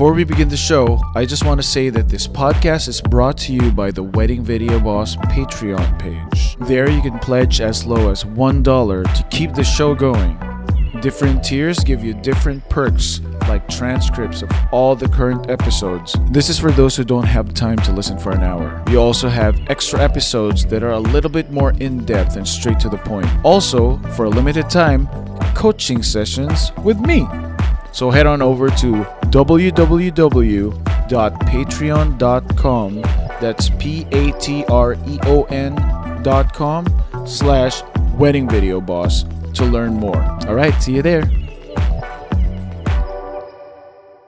Before we begin the show, I just want to say that this podcast is brought to you by the Wedding Video Boss Patreon page. There you can pledge as low as $1 to keep the show going. Different tiers give you different perks, like transcripts of all the current episodes. This is for those who don't have time to listen for an hour. We also have extra episodes that are a little bit more in depth and straight to the point. Also, for a limited time, coaching sessions with me. So head on over to www.patreon.com. That's P A T R E O N dot com slash wedding video boss to learn more. All right, see you there.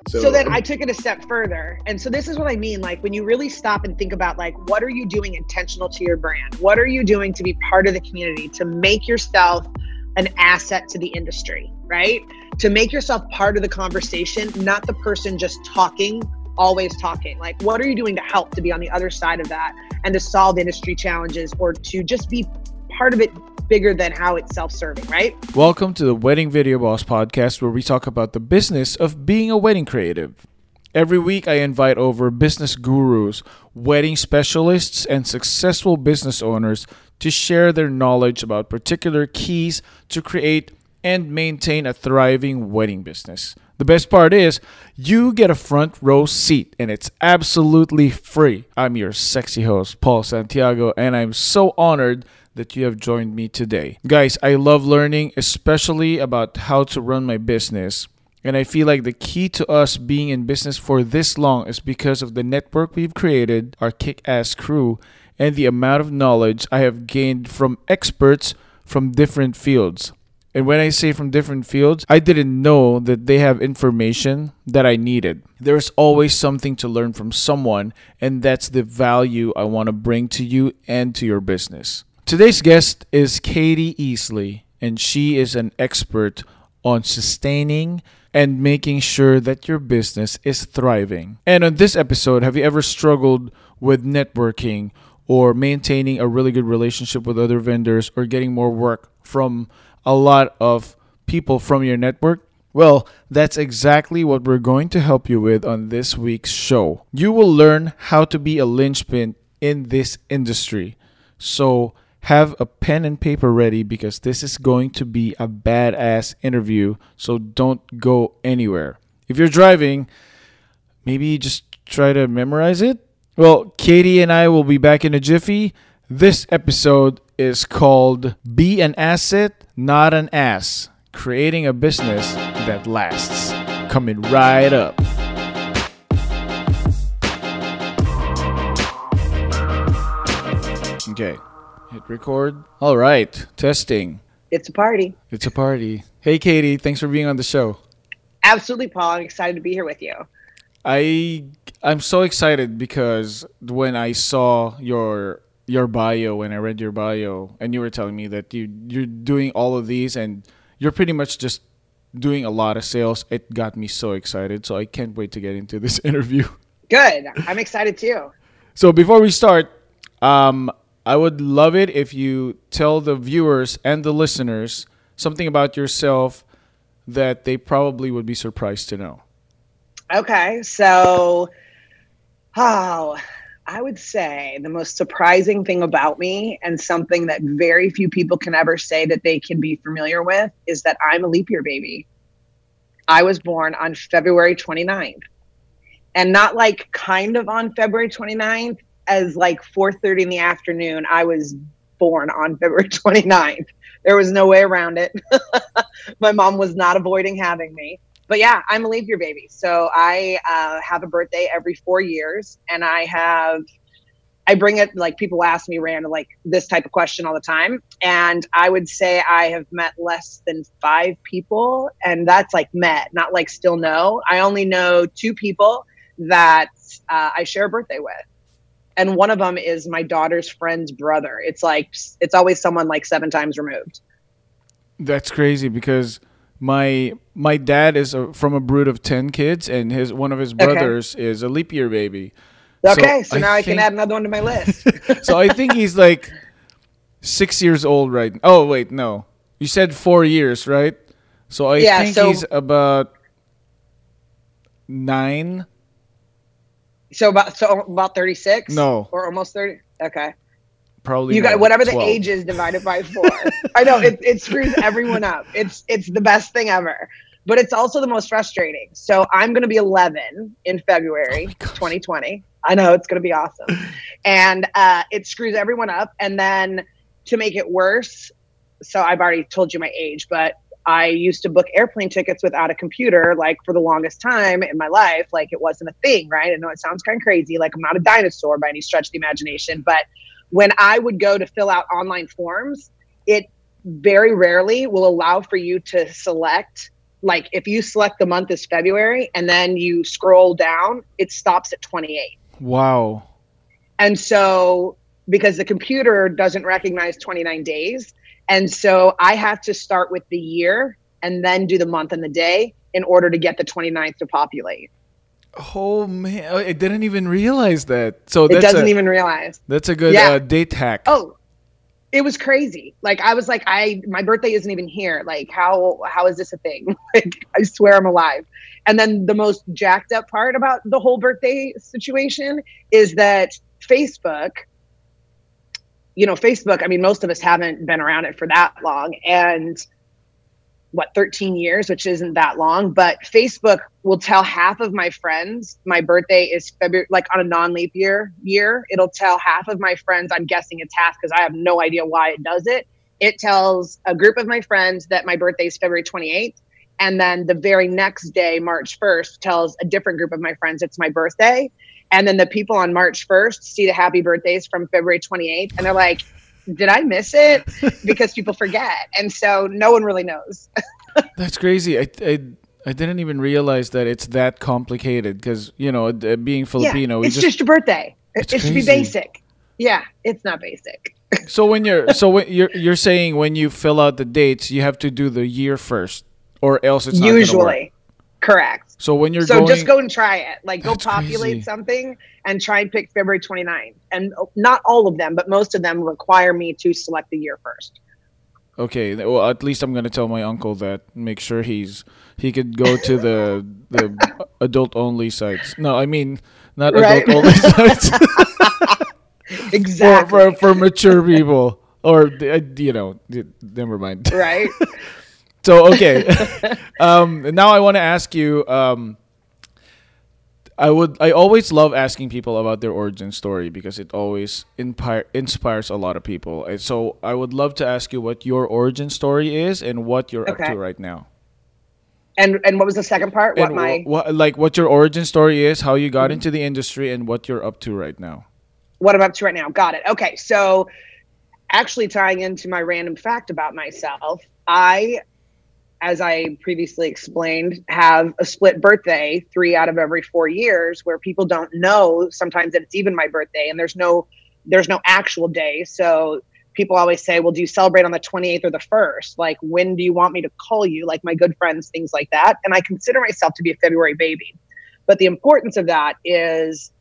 so then I took it a step further. And so this is what I mean. Like when you really stop and think about like what are you doing intentional to your brand? What are you doing to be part of the community to make yourself an asset to the industry, right? To make yourself part of the conversation, not the person just talking, always talking. Like what are you doing to help to be on the other side of that and to solve industry challenges or to just be part of it bigger than how it's self-serving, right? Welcome to the Wedding Video Boss podcast, where we talk about the business of being a wedding creative. Every week, I invite over business gurus, wedding specialists, and successful business owners to share their knowledge about particular keys to create and maintain a thriving wedding business. The best part is, you get a front row seat and it's absolutely free. I'm your sexy host, Paul Santiago, and I'm so honored that you have joined me today. Guys, I love learning, especially about how to run my business. And I feel like the key to us being in business for this long is because of the network we've created, our kick ass crew, and the amount of knowledge I have gained from experts from different fields. And when I say from different fields, I didn't know that they have information that I needed. There's always something to learn from someone, and that's the value I want to bring to you and to your business. Today's guest is Katie Easley, and she is an expert on sustaining and making sure that your business is thriving. And on this episode, have you ever struggled with networking or maintaining a really good relationship with other vendors or getting more work from a lot of people from your network? Well, that's exactly what we're going to help you with on this week's show. You will learn how to be a linchpin in this industry. So, have a pen and paper ready because this is going to be a badass interview. So, don't go anywhere. If you're driving, maybe just try to memorize it. Well, Katie and I will be back in a jiffy. This episode is called Be an Asset, Not an Ass Creating a Business That Lasts. Coming right up. Okay, hit record. All right, testing. It's a party. It's a party. Hey, Katie, thanks for being on the show. Absolutely, Paul. I'm excited to be here with you. I I'm so excited because when I saw your your bio when I read your bio and you were telling me that you you're doing all of these and you're pretty much just doing a lot of sales, it got me so excited. So I can't wait to get into this interview. Good. I'm excited too. So before we start, um, I would love it if you tell the viewers and the listeners something about yourself that they probably would be surprised to know. Okay, so oh, I would say the most surprising thing about me and something that very few people can ever say that they can be familiar with is that I'm a leap year baby. I was born on February 29th. And not like kind of on February 29th as like 4:30 in the afternoon. I was born on February 29th. There was no way around it. My mom was not avoiding having me but yeah, I'm a leave year baby. So I uh, have a birthday every four years, and I have. I bring it like people ask me random like this type of question all the time, and I would say I have met less than five people, and that's like met, not like still know. I only know two people that uh, I share a birthday with, and one of them is my daughter's friend's brother. It's like it's always someone like seven times removed. That's crazy because my my dad is a, from a brood of 10 kids and his one of his brothers okay. is a leap year baby okay so, so now I, I think, can add another one to my list so i think he's like six years old right oh wait no you said four years right so i yeah, think so, he's about nine. So about so about thirty six. No. or almost thirty. Okay, Probably you got whatever the age is divided by four. I know it, it screws everyone up. It's it's the best thing ever, but it's also the most frustrating. So I'm going to be 11 in February Oh 2020. I know it's going to be awesome, and uh, it screws everyone up. And then to make it worse, so I've already told you my age, but I used to book airplane tickets without a computer, like for the longest time in my life. Like it wasn't a thing, right? I know it sounds kind of crazy. Like I'm not a dinosaur by any stretch of the imagination, but when I would go to fill out online forms, it very rarely will allow for you to select. Like if you select the month is February and then you scroll down, it stops at 28. Wow. And so, because the computer doesn't recognize 29 days. And so, I have to start with the year and then do the month and the day in order to get the 29th to populate. Oh man, I didn't even realize that. So It doesn't a, even realize. that's a good Yeah. uh, date hack. Oh, it was crazy. Like I was like, I my birthday isn't even here. Like how how is this a thing? Like I swear I'm alive. And then the most jacked up part about the whole birthday situation is that Facebook, you know, Facebook, I mean, most of us haven't been around it for that long. And what, 13 years, which isn't that long, but Facebook will tell half of my friends my birthday is February, like on a non leap year year. It'll tell half of my friends, I'm guessing it's half because I have no idea why it does it. It tells a group of my friends that my birthday is February 28th. And then the very next day, March 1st, tells a different group of my friends it's my birthday. And then the people on March 1st see the happy birthdays from February 28th. And they're like, did I miss it? Because people forget. And so no one really knows. That's crazy. I, I I didn't even realize that it's that complicated because you know uh, being Filipino, we it's just, just, your birthday. It, should be basic. Yeah, it's not basic. so when you're so when you're you're saying when you fill out the dates, you have to do the year first, or else it's not gonna work. Usually. Correct. So when you're so going, just go and try it. Like go populate crazy. something and try and pick February 29th. And oh, not all of them, but most of them require me to select the year first. Okay, well at least I'm gonna tell my uncle that. Make sure he's he could go to the the adult only sites. No, I mean not Right. adult only sites Exactly. for for mature people or you know never mind. right? So okay, um, now I want to ask you. Um, I would. I always love asking people about their origin story because it always inspire, inspires a lot of people. And so I would love to ask you what your origin story is and what you're up to right now. And and what was the second part? What and my wh- what, like what your origin story is, how you got Mm-hmm. into the industry, and what you're up to right now. what I'm up to right now. Got it. Okay. So, actually, tying into my random fact about myself, I, as I previously explained, have a split birthday three out of every four years where people don't know sometimes that it's even my birthday and there's no there's no actual day. So people always say, well, do you celebrate on the 28th or the 1st? Like, when do you want me to call you? Like, my good friends, things like that. And I consider myself to be a February baby. But the importance of that is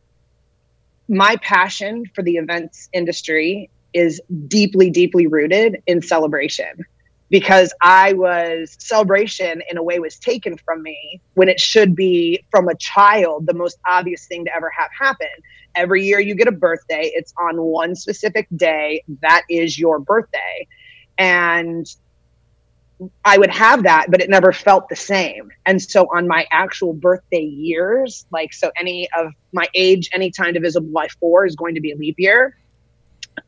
my passion for the events industry is deeply, deeply rooted in celebration because I was celebration in a way was taken from me when it should be from a child the most obvious thing to ever have happen. Every year you get a birthday, it's on one specific day. That is your birthday. And I would have that, but it never felt the same. And so on my actual birthday years, like so any of my age, any time divisible by four is going to be a leap year.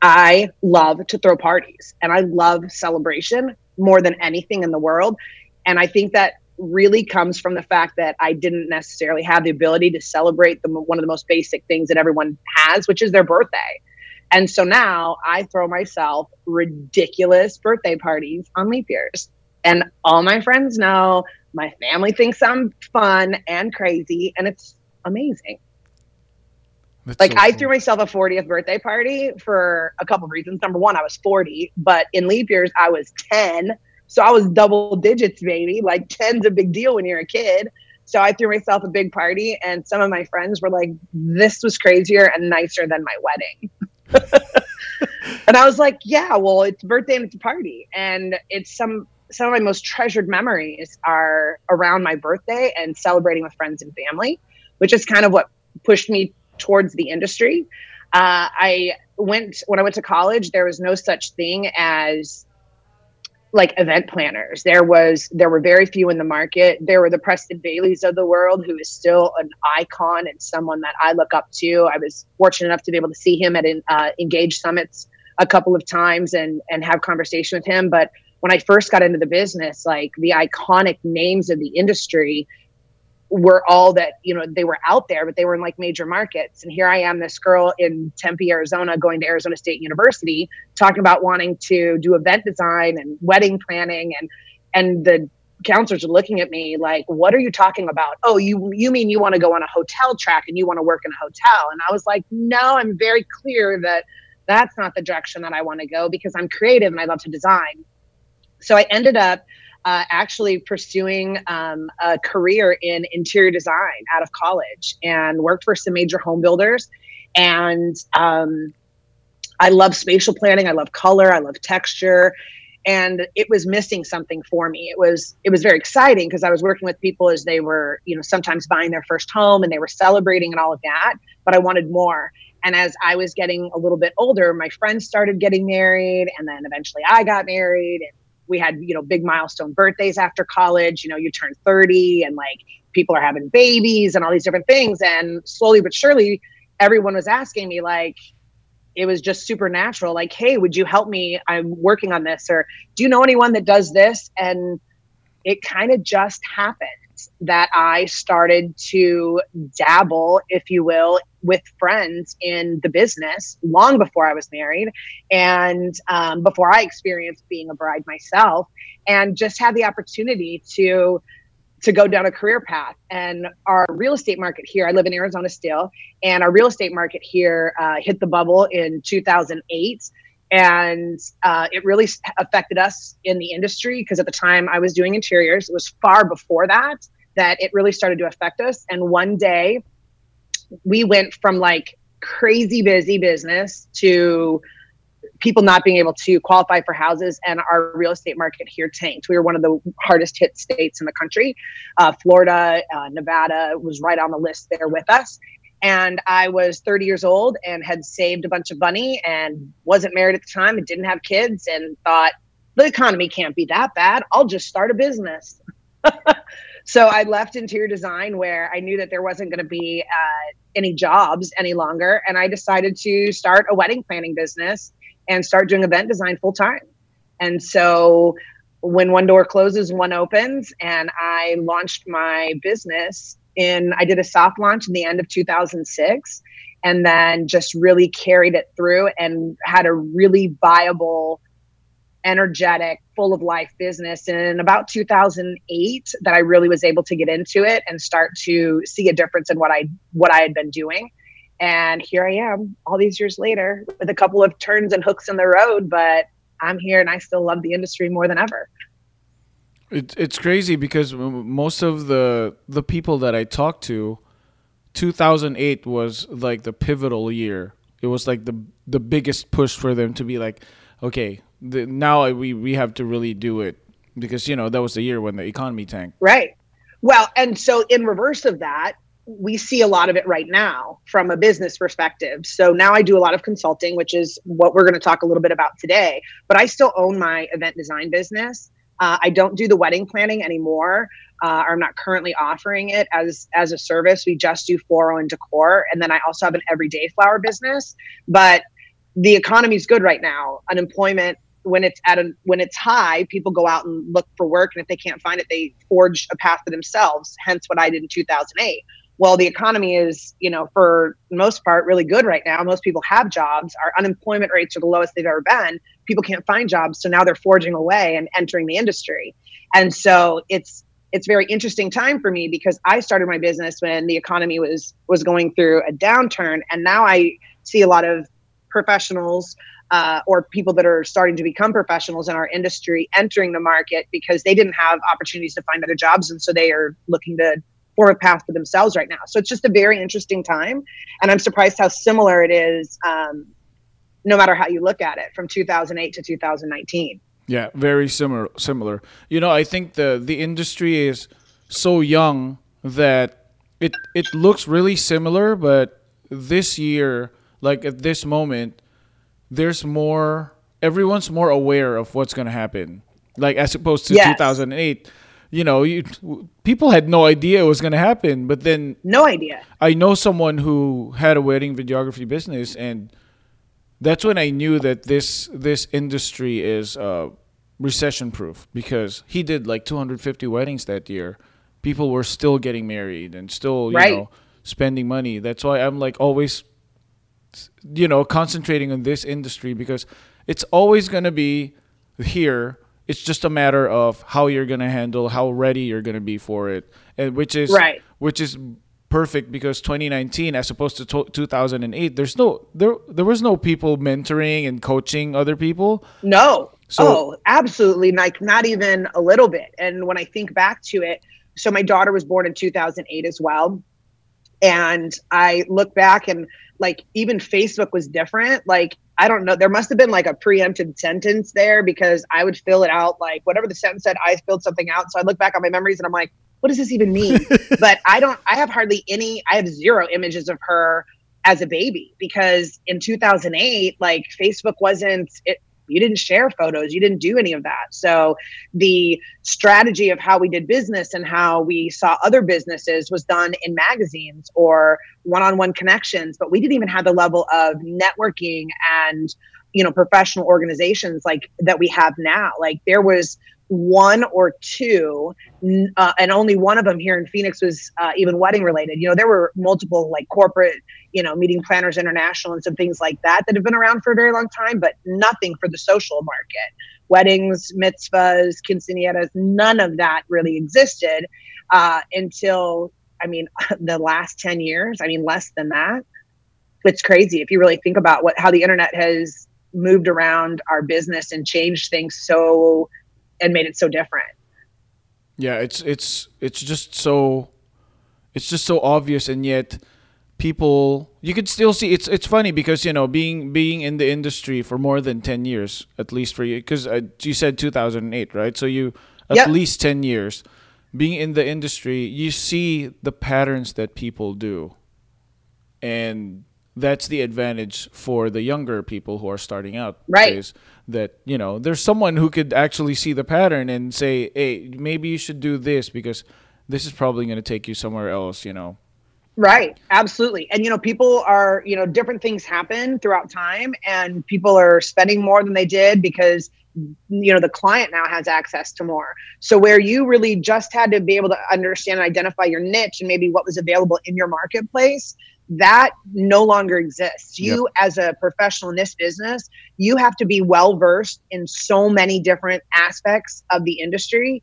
I love to throw parties and I love celebration more than anything in the world. And I think that really comes from the fact that I didn't necessarily have the ability to celebrate the, one of the most basic things that everyone has, which is their birthday. And so now I throw myself ridiculous birthday parties on leap years. And all my friends know, my family thinks I'm fun and crazy, and it's amazing. That's Like so I cool. threw myself a 40th birthday party for a couple of reasons. Number one, I was 40, but in leap years I was 10. So I was double digits, baby. Like 10's a big deal when you're a kid. So I threw myself a big party and some of my friends were like, this was crazier and nicer than my wedding. and I was like, yeah, well, it's birthday and it's a party. And it's some some of my most treasured memories are around my birthday and celebrating with friends and family, which is kind of what pushed me towards the industry. Uh, I went when I went to college. There was no such thing as like event planners. There was there were very few in the market. There were the Preston Baileys of the world, who is still an icon and someone that I look up to. I was fortunate enough to be able to see him at uh, Engage summits a couple of times and and have conversation with him. But when I first got into the business, like the iconic names of the industry were all that you know they were out there but they were in like major markets. And here i am this girl in tempe arizona going to arizona state university talking about wanting to do event design and wedding planning. And and the counselors are looking at me like what are you talking about? Oh you you mean you want to go on a hotel track and you want to work in a hotel? And i was like no i'm very clear that that's not the direction that i want to go because i'm creative and i love to design. So i ended up uh, actually pursuing um, a career in interior design out of college and worked for some major home builders. And um, I love spatial planning. I love color. I love texture. And it was missing something for me. It was it was very exciting because I was working with people as they were, you know, sometimes buying their first home and they were celebrating and all of that. But I wanted more. And as I was getting a little bit older, my friends started getting married, and then eventually I got married, and we had you know big milestone birthdays after college you know you turn 30 and like people are having babies and all these different things. And slowly but surely everyone was asking me like it was just supernatural like hey would you help me? I'm working on this. Or do you know anyone that does this? And it kind of just happened that I started to dabble, if you will, with friends in the business long before I was married and um, before I experienced being a bride myself, and just had the opportunity to to go down a career path. And our real estate market here, I live in Arizona still, and our real estate market here uh, hit the bubble in 2008 and uh, it really affected us in the industry because at the time I was doing interiors. It was far before that that it really started to affect us. And one day, we went from like crazy busy business to people not being able to qualify for houses and our real estate market here tanked. We were one of the hardest hit states in the country. Uh, Florida, uh, Nevada was right on the list there with us and I was 30 years old and had saved a bunch of money and wasn't married at the time and didn't have kids and thought the economy can't be that bad. I'll just start a business. so I left interior design where I knew that there wasn't going to be uh, any jobs any longer. And I decided to start a wedding planning business and start doing event design full time. And so when one door closes, one opens, and I launched my business in I did a soft launch in the end of 2006 and then just really carried it through and had a really viable energetic full of life business and in about 2008 that I really was able to get into it and start to see a difference in what I what I had been doing and here I am all these years later with a couple of turns and hooks in the road but I'm here and I still love the industry more than ever. It's it's crazy because most of the the people that I talked to, 2008 was like the pivotal year. It was like the the biggest push for them to be like, okay, the, now we we have to really do it because you know that was the year when the economy tanked. Right. Well, and so in reverse of that, we see a lot of it right now from a business perspective. So now I do a lot of consulting, which is what we're going to talk a little bit about today. But I still own my event design business. Uh, I don't do the wedding planning anymore. Uh, I'm not currently offering it as as a service. We just do floral and decor, and then I also have an everyday flower business. But the economy is good right now. Unemployment when it's at a when it's high, people go out and look for work, and if they can't find it, they forge a path for themselves. Hence, what I did in 2008 well the economy is you know for most part really good right now. Most people have jobs. Our unemployment rates are the lowest they've ever been. People can't find jobs so now they're forging away and entering the industry. And so it's it's very interesting time for me because i started my business when the economy was was going through a downturn and now i see a lot of professionals uh, or people that are starting to become professionals in our industry entering the market because they didn't have opportunities to find other jobs and so they are looking to form a path for themselves right now. So it's just a very interesting time. And I'm surprised how similar it is, um, no matter how you look at it, from 2008 to 2019. Yeah, very similar. Similar. You know, I think the the industry is so young that it it looks really similar, but this year, like at this moment, there's more. Everyone's more aware of what's going to happen. Like as opposed to Yes. 2008, you know, you, people had no idea it was going to happen. But then No idea. I know someone who had a wedding videography business, and that's when I knew that this this industry is uh, recession proof because he did like 250 weddings that year. People were still getting married and still, you Right. know, spending money. That's why I'm like always, you know, concentrating on this industry because it's always gonna be here. It's just a matter of how you're gonna handle, how ready you're gonna be for it, and which is Right. which is perfect because 2019 as opposed to to 2008 there's no there there was no people mentoring and coaching other people No. So- oh, absolutely. Like not even a little bit. And when I think back to it, so my daughter was born in 2008 as well. And I look back and like even Facebook was different. Like, I don't know, there must have been like a preempted sentence there because I would fill it out like whatever the sentence said, I filled something out. So I look back on my memories and I'm like, what does this even mean? but I don't, I have hardly any, I have zero images of her as a baby because in 2008, like Facebook wasn't, it, you didn't share photos, you didn't do any of that. So the strategy of how we did business and how we saw other businesses was done in magazines or one-on-one connections, but we didn't even have the level of networking and you know professional organizations like that we have now. Like there was one or two, uh, and only one of them here in Phoenix was uh, even wedding related. You know, there were multiple like corporate, you know, meeting planners international and some things like that that have been around for a very long time, but nothing for the social market. Weddings, mitzvahs, quinceañeras, none of that really existed uh, until, I mean, the last 10 years. I mean, less than that. It's crazy if you really think about what how the internet has moved around our business and changed things so and made it so different. yeah it's it's it's just so it's just so obvious and yet people you could still see it's it's funny because you know being being in the industry for more than 10 years at least for you because uh, you said 2008 right so you at Yep. least 10 years being in the industry you see the patterns that people do and that's the advantage for the younger people who are starting out Right. That you know there's someone who could actually see the pattern and say hey maybe you should do this because this is probably going to take you somewhere else you know Right. Absolutely. And, you know, people are, you know, different things happen throughout time and people are spending more than they did because, you know, the client now has access to more. So where you really just had to be able to understand and identify your niche and maybe what was available in your marketplace, that no longer exists. You, as a professional in this business, you have to be well versed in so many different aspects of the industry.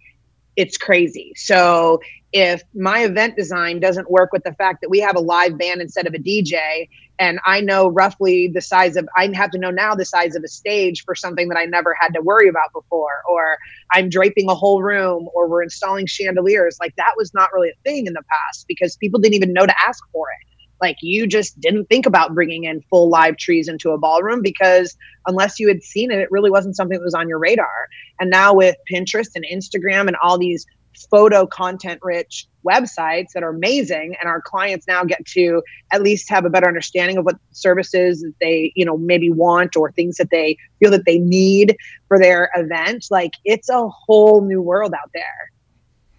It's crazy. So if my event design doesn't work with the fact that we have a live band instead of a DJ, and I know roughly the size of, I have to know now the size of a stage for something that I never had to worry about before, or I'm draping a whole room, or we're installing chandeliers. Like that was not really a thing in the past because people didn't even know to ask for it. Like you just didn't think about bringing in full live trees into a ballroom because unless you had seen it, it really wasn't something that was on your radar. And now with Pinterest and Instagram and all these photo content rich websites that are amazing and our clients now get to at least have a better understanding of what services that they you know maybe want or things that they feel that they need for their event like it's a whole new world out there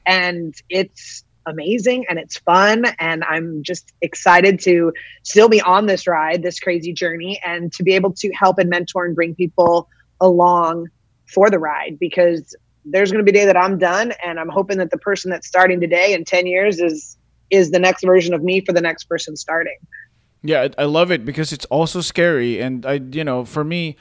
and it's amazing and it's fun and i'm just excited to still be on this ride this crazy journey and to be able to help and mentor and bring people along for the ride because there's going to be a day that I'm done and I'm hoping that the person that's starting today in 10 years is is the next version of me for the next person starting. Yeah, I I love it because it's also scary, and I, you know, for me,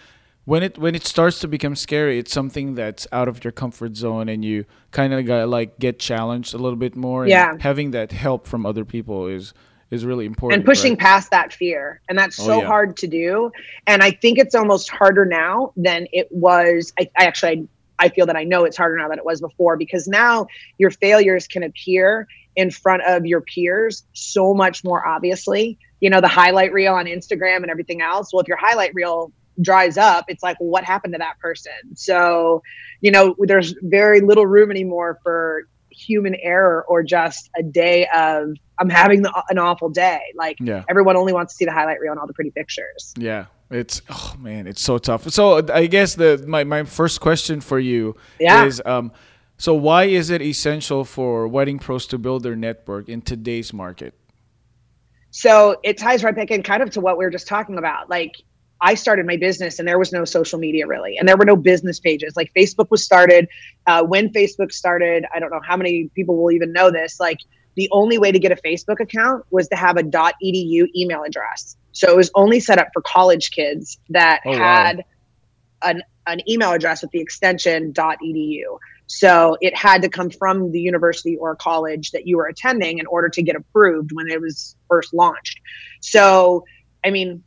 when it when it starts to become scary, it's something that's out of your comfort zone, and you kind of got like get challenged a little bit more. And Yeah. having that help from other people is is really important. and pushing right? past that fear and that's Oh, so yeah. hard to do and i think it's almost harder now than it was i, I actually I, I feel that i know it's harder now than it was before because now your failures can appear in front of your peers so much more obviously you know the highlight reel on instagram and everything else well if your highlight reel dries up, it's like, what happened to that person? So, you know, there's very little room anymore for human error or just a day of I'm having the, an awful day. Like Yeah. everyone only wants to see the highlight reel and all the pretty pictures. Yeah, it's oh man, it's so tough. So I guess the my, my first question for you Yeah. is um, so why is it essential for wedding pros to build their network in today's market? So it ties right back in kind of to what we were just talking about. Like I started my business and there was no social media really, and there were no business pages. Like Facebook was started. Uh, when Facebook started, I don't know how many people will even know this. Like the only way to get a Facebook account was to have a .edu email address. So it was only set up for college kids that Oh, wow. had an, an email address with the extension .edu. So it had to come from the university or college that you were attending in order to get approved when it was first launched. So, I mean,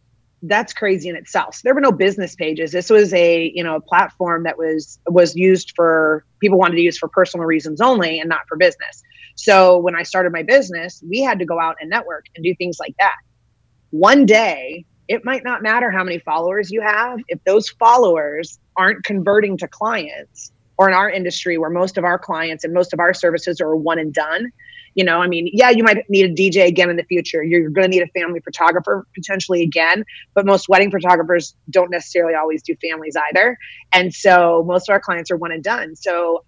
that's crazy in itself. So there were no business pages. This was a, you know, a platform that was was used for people wanted to use for personal reasons only and not for business. So when I started my business, we had to go out and network and do things like that. One day, it might not matter how many followers you have if those followers aren't converting to clients or in our industry where most of our clients and most of our services are one and done you know i mean yeah you might need a dj again in the future. You're going to need a family photographer potentially again but most wedding photographers don't necessarily always do families either. And so most of our clients are one and done. So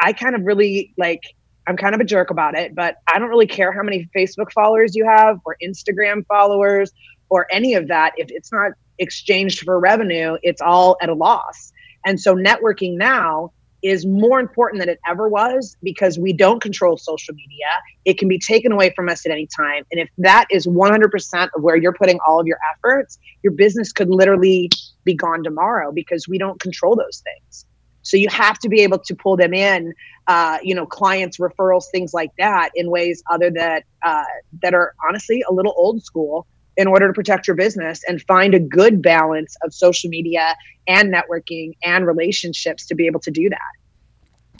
i kind of really like i'm kind of a jerk about it but i don't really care how many facebook followers you have or instagram followers or any of that. If it's not exchanged for revenue it's all at a loss. And so networking now is more important than it ever was because we don't control social media. It can be taken away from us at any time. And if that is 100% of where you're putting all of your efforts, your business could literally be gone tomorrow because we don't control those things. So you have to be able to pull them in, uh, you know, clients, referrals, things like that, in ways other that uh, that are honestly a little old school in order to protect your business and find a good balance of social media and networking and relationships to be able to do that.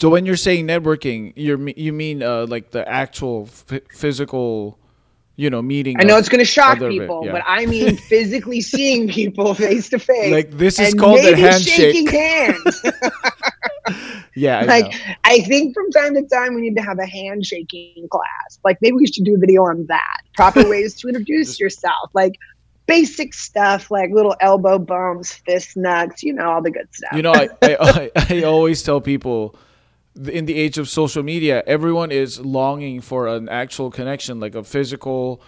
So when you're saying networking, you're you mean uh, like the actual f- physical, you know, meeting. I know it's going to shock other bit, people, yeah. but I mean physically seeing people face to face. Like, this is called a handshake. Shaking hands. yeah, I like know. I think from time to time we need to have a handshaking class. Like maybe we should do a video on that. Proper ways to introduce yourself. Like basic stuff like little elbow bumps, fist nugs, you know, all the good stuff. You know, I, I, I, I always tell people in the age of social media, everyone is longing for an actual connection, like a physical,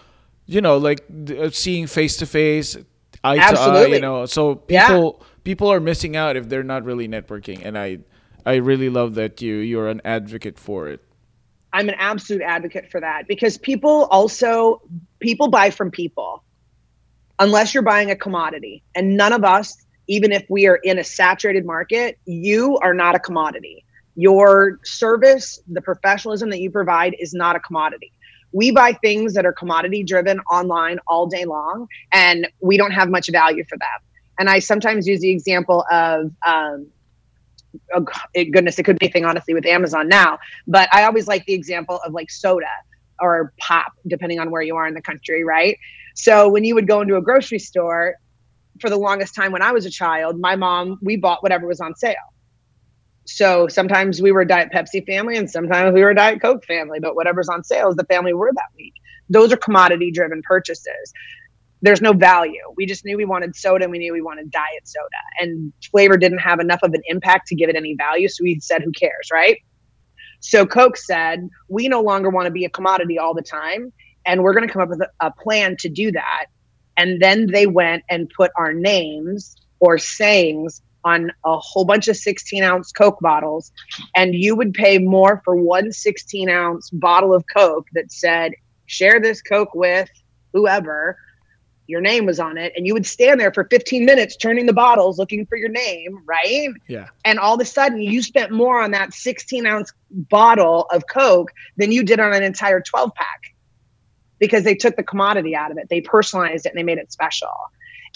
you know, like uh, seeing face to face, eye to eye. Absolutely. You know, so Yeah. people people are missing out if they're not really networking, and I I really love that you you're an advocate for it. I'm an absolute advocate for that because people also people buy from people unless you're buying a commodity and none of us even if we are in a saturated market you are not a commodity your service the professionalism that you provide is not a commodity we buy things that are commodity driven online all day long and we don't have much value for them and i sometimes use the example of um, oh, goodness it could be anything honestly with amazon now but I always like the example of like soda or pop, depending on where you are in the country, right? So when you would go into a grocery store, for the longest time when I was a child, my mom, we bought whatever was on sale. So sometimes we were a Diet Pepsi family and sometimes we were a Diet Coke family, but whatever's on sale is the family we were that week. Those are commodity driven purchases. There's no value. We just knew we wanted soda and we knew we wanted diet soda. And flavor didn't have enough of an impact to give it any value. So we said, who cares, right? So Coke said, we no longer want to be a commodity all the time. And we're going to come up with a, a plan to do that. And then they went and put our names or sayings on a whole bunch of 16 ounce Coke bottles. And you would pay more for one 16 ounce bottle of Coke that said, share this Coke with whoever. Your name was on it. And you would stand there for 15 minutes turning the bottles looking for your name, right? Yeah. and all of a sudden you spent more on that 16 ounce bottle of coke than you did on an entire 12 pack because they took the commodity out of it they personalized it and they made it special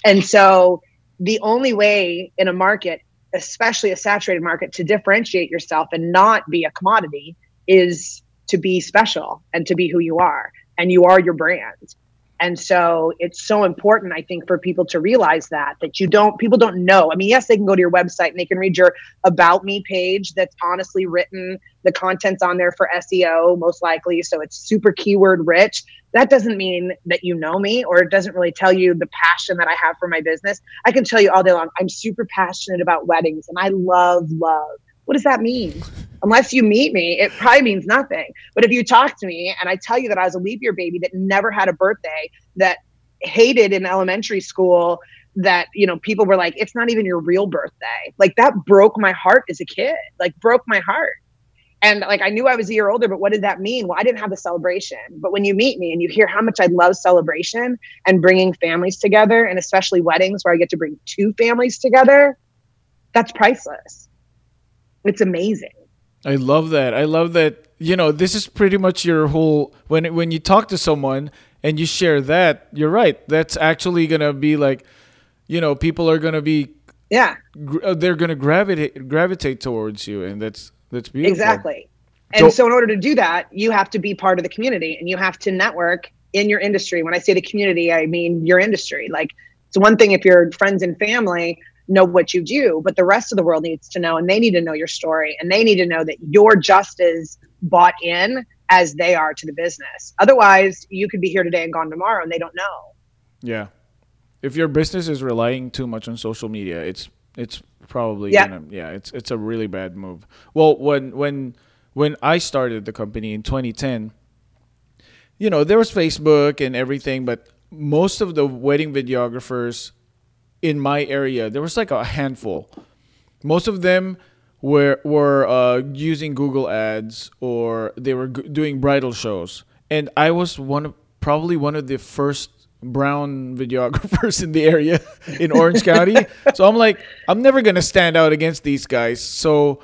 and so the only way in a market especially a saturated market to differentiate yourself and not be a commodity is to be special and to be who you are. And you are your brand And so it's so important, I think, for people to realize that that you don't people don't know. I mean, yes, they can go to your website and they can read your about me page that's honestly written. The content's on there for SEO, most likely. So it's super keyword rich. That doesn't mean that you know me or it doesn't really tell you the passion that I have for my business. I can tell you all day long, I'm super passionate about weddings and I love love. What does that mean? Unless you meet me, it probably means nothing. But if you talk to me and I tell you that I was a leap year baby that never had a birthday, that hated in elementary school, that you know people were like, it's not even your real birthday. Like that broke my heart as a kid. Like broke my heart. And like I knew I was a year older, but what did that mean? Well, I didn't have the celebration. But when you meet me and you hear how much I love celebration and bringing families together, and especially weddings where I get to bring two families together, that's priceless. It's amazing. I love that. I love that. You know, this is pretty much your whole when when you talk to someone and you share that. You're right. That's actually gonna be like, you know, people are gonna be yeah. uh, they're gonna gravitate gravitate towards you, and that's that's beautiful. Exactly. And so, so in order to do that, you have to be part of the community and you have to network in your industry. When I say the community, I mean your industry. Like it's one thing if you're friends and family, know what you do, but the rest of the world needs to know and they need to know your story and they need to know that you're just as bought in as they are to the business. Otherwise, you could be here today and gone tomorrow and they don't know. Yeah. If your business is relying too much on social media, it's it's probably Yeah. gonna yeah, it's it's a really bad move. Well, when when when I started the company in 2010, you know, there was Facebook and everything, but most of the wedding videographers in my area, there was like a handful. Most of them were were uh, using Google Ads or they were g- doing bridal shows, and I was one of probably one of the first brown videographers in the area in Orange County. So I'm like, I'm never gonna stand out against these guys. So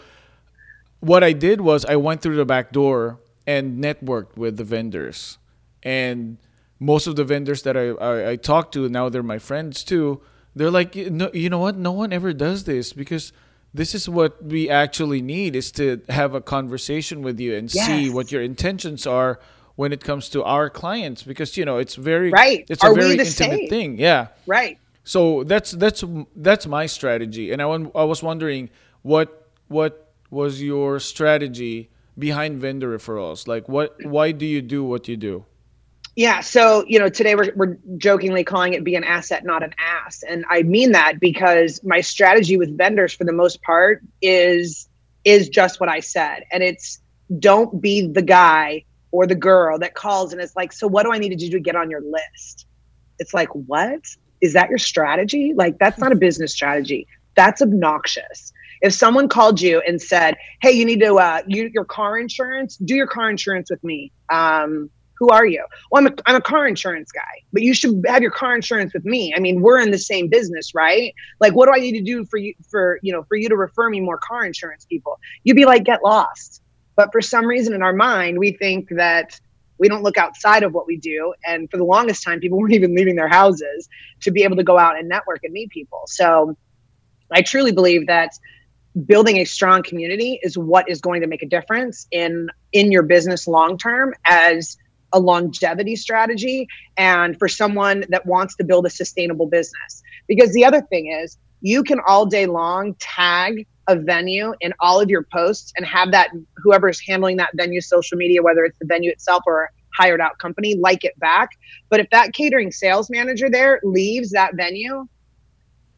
what I did was I went through the back door and networked with the vendors. And most of the vendors that I, I, I talked to, now they're my friends too, they're like, no, you know what? No one ever does this because this is what we actually need is to have a conversation with you and see what your intentions are when it comes to our clients because you know it's very Right. it's Are a very intimate same? thing yeah Right. so that's that's that's my strategy, and I, I was wondering what what was your strategy behind vendor referrals? Like, what why do you do what you do? Yeah. So, you know, today we're, we're jokingly calling it be an asset, not an ass. And I mean that because my strategy with vendors for the most part is is just what I said. And it's don't be the guy or the girl that calls and is like, so what do I need to do to get on your list? It's like, what? Is that your strategy? Like that's not a business strategy. That's obnoxious. If someone called you and said, "Hey, you need to uh, you, your car insurance, do your car insurance with me," um, who are you? Well, I'm a, I'm a car insurance guy, but you should have your car insurance with me. I mean, we're in the same business, right? Like, what do I need to do for you for you know for you to refer me more car insurance people? You'd be like, get lost. But for some reason in our mind, we think that we don't look outside of what we do. And for the longest time, people weren't even leaving their houses to be able to go out and network and meet people. So I truly believe that building a strong community is what is going to make a difference in in your business long term as a longevity strategy and for someone that wants to build a sustainable business. Because the other thing is you can all day long tag a venue in all of your posts and have that whoever's handling that venue social media whether it's the venue itself or a hired out company like it back. But if that catering sales manager there leaves that venue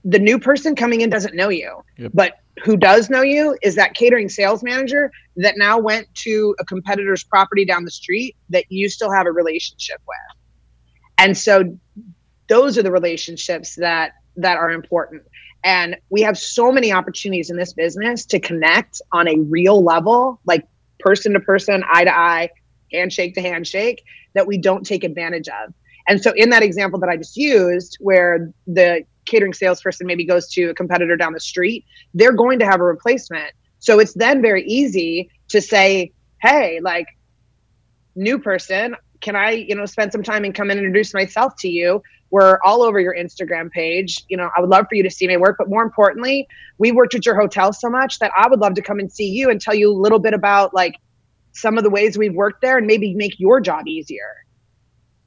the new person coming in doesn't know you. Yep. but who does know you is that catering sales manager that now went to a competitor's property down the street that you still have a relationship with. And so those are the relationships that that are important. And we have so many opportunities in this business to connect on a real level like person to person eye to eye handshake to handshake that we don't take advantage of. And so in that example that i just used where the catering salesperson maybe goes to a competitor down the street they're going to have a replacement. So it's then very easy to say hey like new person can i you know spend some time and come and introduce myself to you? We're all over your instagram page. You know i would love for you to see my work but more importantly we worked at your hotel so much that i would love to come and see you and tell you a little bit about like some of the ways we've worked there and maybe make your job easier.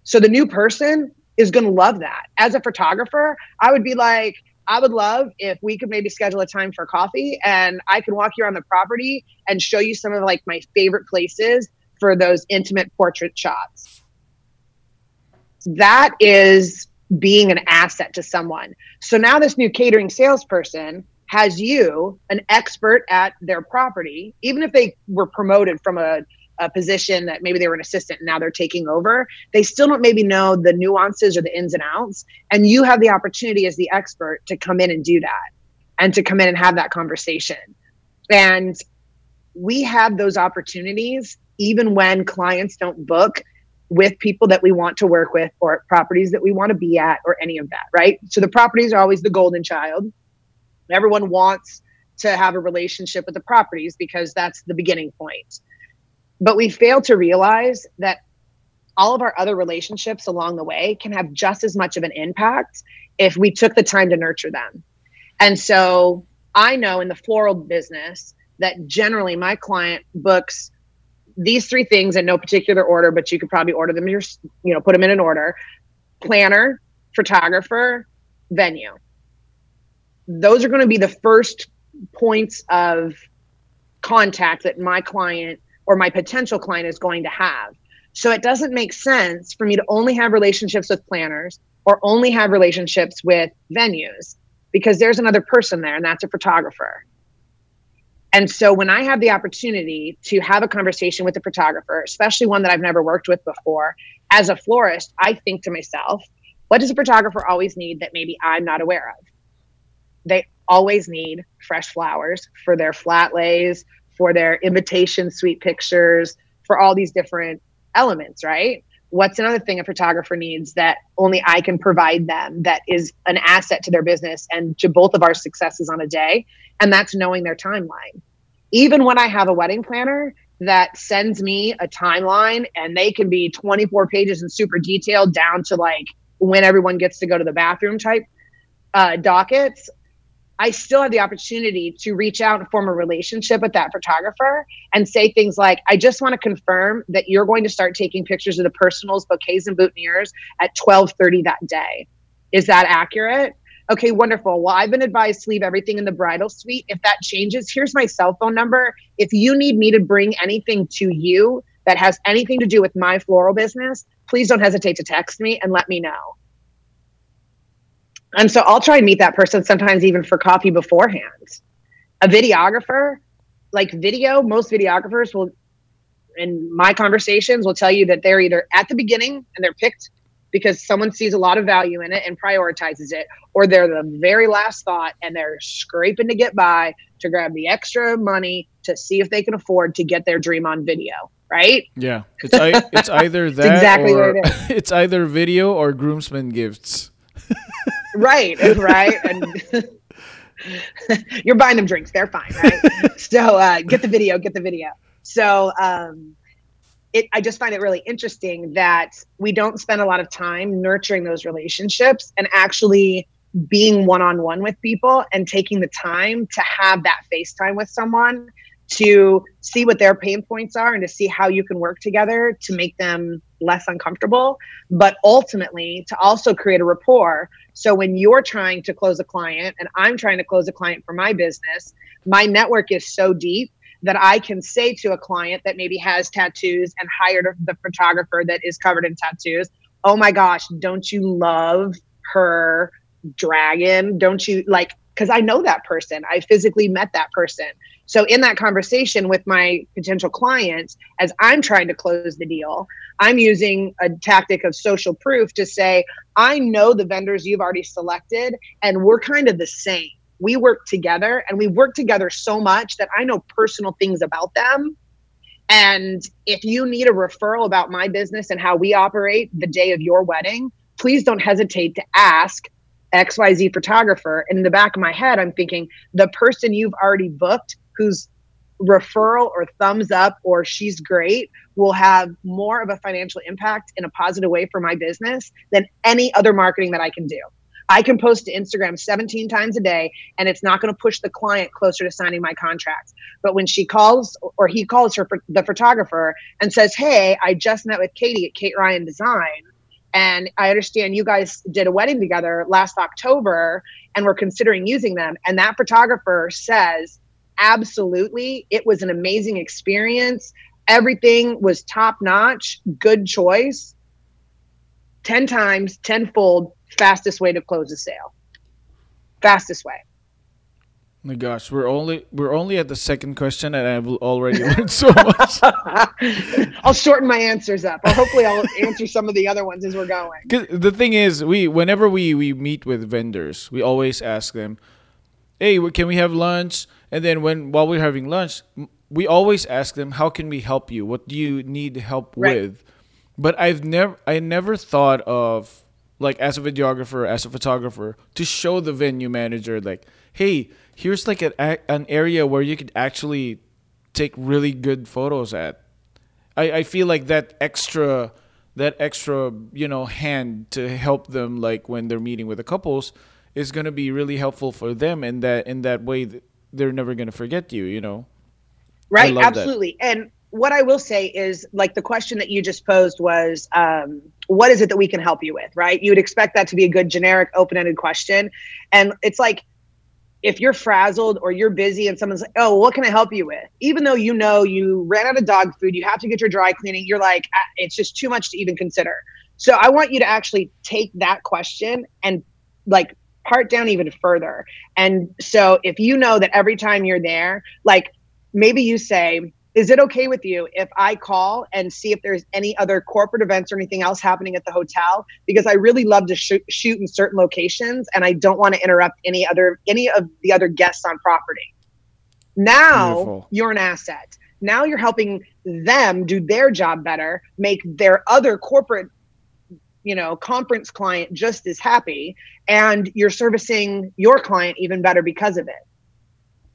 So the new person is going to love that. As a photographer, I would be like, I would love if we could maybe schedule a time for coffee and I could walk you around the property and show you some of like my favorite places for those intimate portrait shots. That is being an asset to someone. So now this new catering salesperson has you, an expert at their property, even if they were promoted from a a position that maybe they were an assistant and now they're taking over, they still don't maybe know the nuances or the ins and outs. And you have the opportunity as the expert to come in and do that and to come in and have that conversation. And we have those opportunities even when clients don't book with people that we want to work with or properties that we want to be at or any of that, right? So the properties are always the golden child. Everyone wants to have a relationship with the properties because that's the beginning point. But we fail to realize that all of our other relationships along the way can have just as much of an impact if we took the time to nurture them. And so I know in the floral business that generally my client books these three things in no particular order, but you could probably order them your, you know, put them in an order. Planner, photographer, venue. Those are going to be the first points of contact that my client or my potential client is going to have. So it doesn't make sense for me to only have relationships with planners or only have relationships with venues because there's another person there and that's a photographer. And so when I have the opportunity to have a conversation with a photographer, especially one that I've never worked with before, as a florist, I think to myself, what does a photographer always need that maybe I'm not aware of? They always need fresh flowers for their flat lays, for their invitation suite pictures, for all these different elements, right? What's another thing a photographer needs that only I can provide them that is an asset to their business and to both of our successes on a day? And that's knowing their timeline. Even when I have a wedding planner that sends me a timeline and they can be 24 pages and super detailed down to like when everyone gets to go to the bathroom type uh, dockets, I still have the opportunity to reach out and form a relationship with that photographer and say things like, I just want to confirm that you're going to start taking pictures of the personals, bouquets, and boutonnieres at 1230 that day. Is that accurate? Okay, wonderful. Well, I've been advised to leave everything in the bridal suite. If that changes, here's my cell phone number. If you need me to bring anything to you that has anything to do with my floral business, please don't hesitate to text me and let me know. And so I'll try and meet that person sometimes even for coffee beforehand. A videographer, like video, most videographers will, in my conversations, will tell you that they're either at the beginning and they're picked because someone sees a lot of value in it and prioritizes it, or they're the very last thought and they're scraping to get by to grab the extra money to see if they can afford to get their dream on video. Right? Yeah, it's I, it's either that exactly or it it's either video or groomsmen gifts right, right, and you're buying them drinks. They're fine, right? so uh, get the video, get the video. So um, it, I just find it really interesting that we don't spend a lot of time nurturing those relationships and actually being one on one with people and taking the time to have that FaceTime with someone to see what their pain points are and to see how you can work together to make them less uncomfortable, but ultimately to also create a rapport. So when you're trying to close a client and I'm trying to close a client for my business, my network is so deep that I can say to a client that maybe has tattoos and hired the photographer that is covered in tattoos, oh my gosh, don't you love her dragon? Don't you like, because I know that person. I physically met that person. So in that conversation with my potential clients, as I'm trying to close the deal, I'm using a tactic of social proof to say, I know the vendors you've already selected, and we're kind of the same. We work together and we work together so much that I know personal things about them. And if you need a referral about my business and how we operate the day of your wedding, please don't hesitate to ask XYZ photographer. And in the back of my head, I'm thinking the person you've already booked whose referral or thumbs up or she's great will have more of a financial impact in a positive way for my business than any other marketing that I can do. I can post to Instagram 17 times a day and it's not going to push the client closer to signing my contract. But when she calls or he calls her the photographer and says, "Hey, I just met with Katie at Kate Ryan Design And I understand you guys did a wedding together last October and we're considering using them. And that photographer says, absolutely, it was an amazing experience. Everything was top notch, good choice. 10 times, tenfold, fastest way to close a sale. Fastest way. Oh my gosh, we're only we're only at the second question, and I've already learned so much. I'll shorten my answers up, or hopefully, I'll answer some of the other ones as we're going. The thing is, we whenever we we meet with vendors, we always ask them, "Hey, can we have lunch?" And then when while we're having lunch, we always ask them, "How can we help you? What do you need help right. with?" But I've never I never thought of like as a videographer, as a photographer, to show the venue manager like, "Hey." here's like an an area where you could actually take really good photos at. I, I feel like that extra that extra you know hand to help them like when they're meeting with the couples is going to be really helpful for them in that in that way they're never going to forget you you know right absolutely that. and what i will say is like the question that you just posed was um, what is it that we can help you with right you would expect that to be a good generic open-ended question and it's like if you're frazzled or you're busy and someone's like, oh, what can I help you with? Even though you know you ran out of dog food, you have to get your dry cleaning, you're like, ah, it's just too much to even consider. So I want you to actually take that question and like part down even further. And so if you know that every time you're there, like maybe you say, is it okay with you if I call and see if there's any other corporate events or anything else happening at the hotel? Because I really love to shoot, shoot in certain locations and I don't want to interrupt any other any of the other guests on property. Now Beautiful. you're an asset. Now you're helping them do their job better, make their other corporate you know conference client just as happy and you're servicing your client even better because of it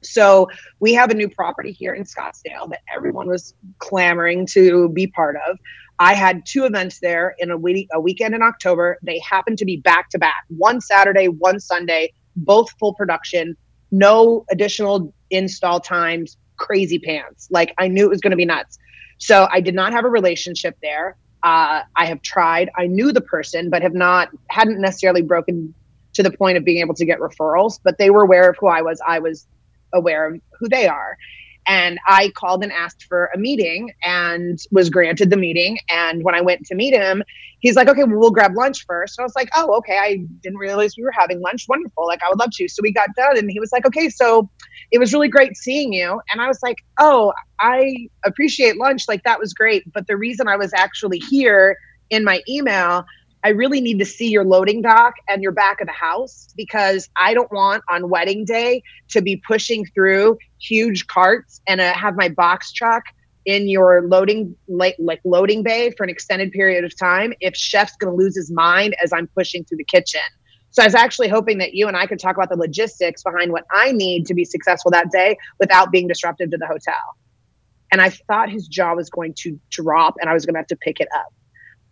so we have a new property here in Scottsdale that everyone was clamoring to be part of. I had two events there in a week, a weekend in October. They happened to be back to back, one Saturday, one Sunday, both full production, no additional install times, crazy pants. Like I knew it was going to be nuts. So I did not have a relationship there. Uh, I have tried. I knew the person, but have not hadn't necessarily broken to the point of being able to get referrals. But they were aware of who I was. I was aware of who they are. And I called and asked for a meeting and was granted the meeting. And when I went to meet him, he's like, okay, well, we'll grab lunch first. And I was like, oh, okay. I didn't realize we were having lunch. Wonderful. Like, I would love to. So we got done. And he was like, okay, so it was really great seeing you. And I was like, oh, I appreciate lunch. Like, that was great. But the reason I was actually here in my email I really need to see your loading dock and your back of the house because I don't want on wedding day to be pushing through huge carts and uh, have my box truck in your loading like, like loading bay for an extended period of time if chef's going to lose his mind as I'm pushing through the kitchen. So I was actually hoping that you and I could talk about the logistics behind what I need to be successful that day without being disruptive to the hotel. And I thought his jaw was going to drop and I was going to have to pick it up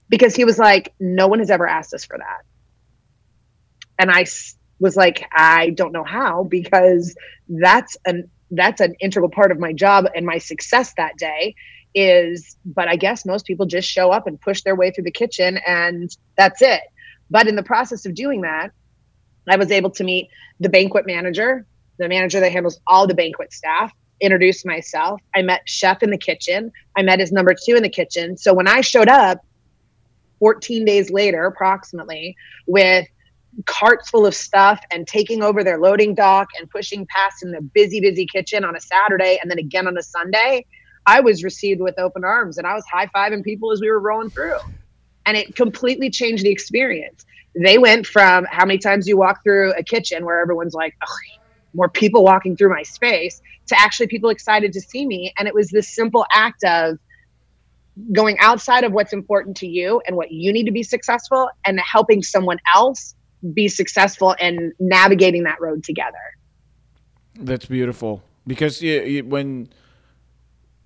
because he was like, no one has ever asked us for that. And I was like, I don't know how because that's an that's an integral part of my job and my success that day is but I guess most people just show up and push their way through the kitchen and that's it. But in the process of doing that, I was able to meet the banquet manager, the manager that handles all the banquet staff, introduce myself. I met chef in the kitchen. I met his number 2 in the kitchen. So when I showed up, 14 days later, approximately, with carts full of stuff and taking over their loading dock and pushing past in the busy, busy kitchen on a Saturday and then again on a Sunday, I was received with open arms and I was high fiving people as we were rolling through. And it completely changed the experience. They went from how many times you walk through a kitchen where everyone's like, more people walking through my space to actually people excited to see me. And it was this simple act of going outside of what's important to you and what you need to be successful and helping someone else be successful and navigating that road together. That's beautiful because when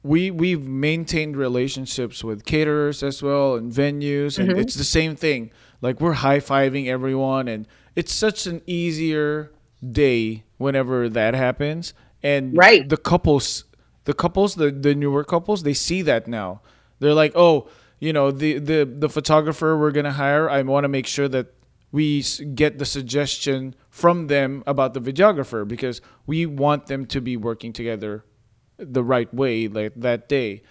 we we've maintained relationships with caterers as well and venues and mm-hmm. it's the same thing. Like we're high-fiving everyone and it's such an easier day whenever that happens and right. the couples the couples the the newer couples they see that now they're like, oh, you know the the the photographer we're gonna hire i want to make sure that we get the suggestion from them about the videographer because we want them to be working together the right way like that day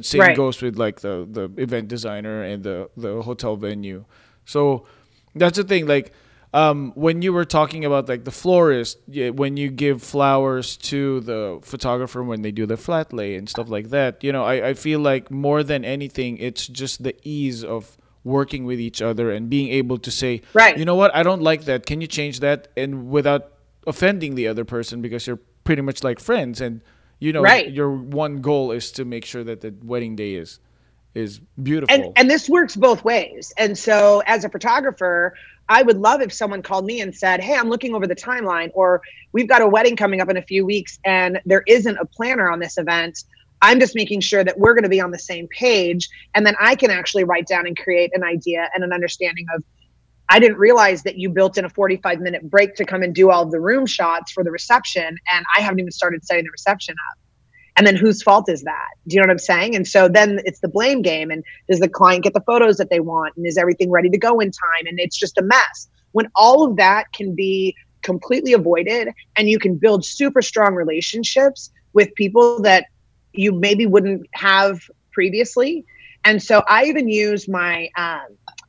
same right. goes with like the the event designer and the the hotel venue so that's the thing like um, when you were talking about like the florist, when you give flowers to the photographer when they do the flat lay and stuff like that, you know, I, I feel like more than anything, it's just the ease of working with each other and being able to say, right, you know what, I don't like that. Can you change that? And without offending the other person because you're pretty much like friends and you know right. your one goal is to make sure that the wedding day is is beautiful. And and this works both ways. And so as a photographer, I would love if someone called me and said, Hey, I'm looking over the timeline, or we've got a wedding coming up in a few weeks and there isn't a planner on this event. I'm just making sure that we're going to be on the same page. And then I can actually write down and create an idea and an understanding of, I didn't realize that you built in a 45 minute break to come and do all the room shots for the reception. And I haven't even started setting the reception up and then whose fault is that? Do you know what i'm saying? And so then it's the blame game and does the client get the photos that they want and is everything ready to go in time and it's just a mess? When all of that can be completely avoided and you can build super strong relationships with people that you maybe wouldn't have previously. And so i even use my um,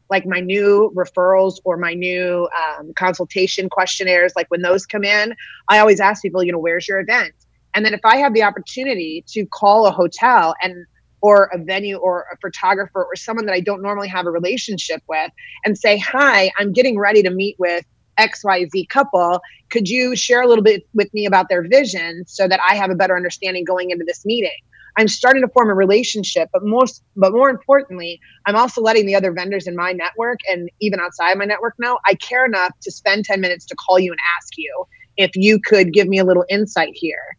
like my new referrals or my new um, consultation questionnaires like when those come in i always ask people you know where's your event and then if I have the opportunity to call a hotel and or a venue or a photographer or someone that I don't normally have a relationship with and say, Hi, I'm getting ready to meet with XYZ couple. Could you share a little bit with me about their vision so that I have a better understanding going into this meeting? I'm starting to form a relationship, but most but more importantly, I'm also letting the other vendors in my network and even outside my network know I care enough to spend 10 minutes to call you and ask you if you could give me a little insight here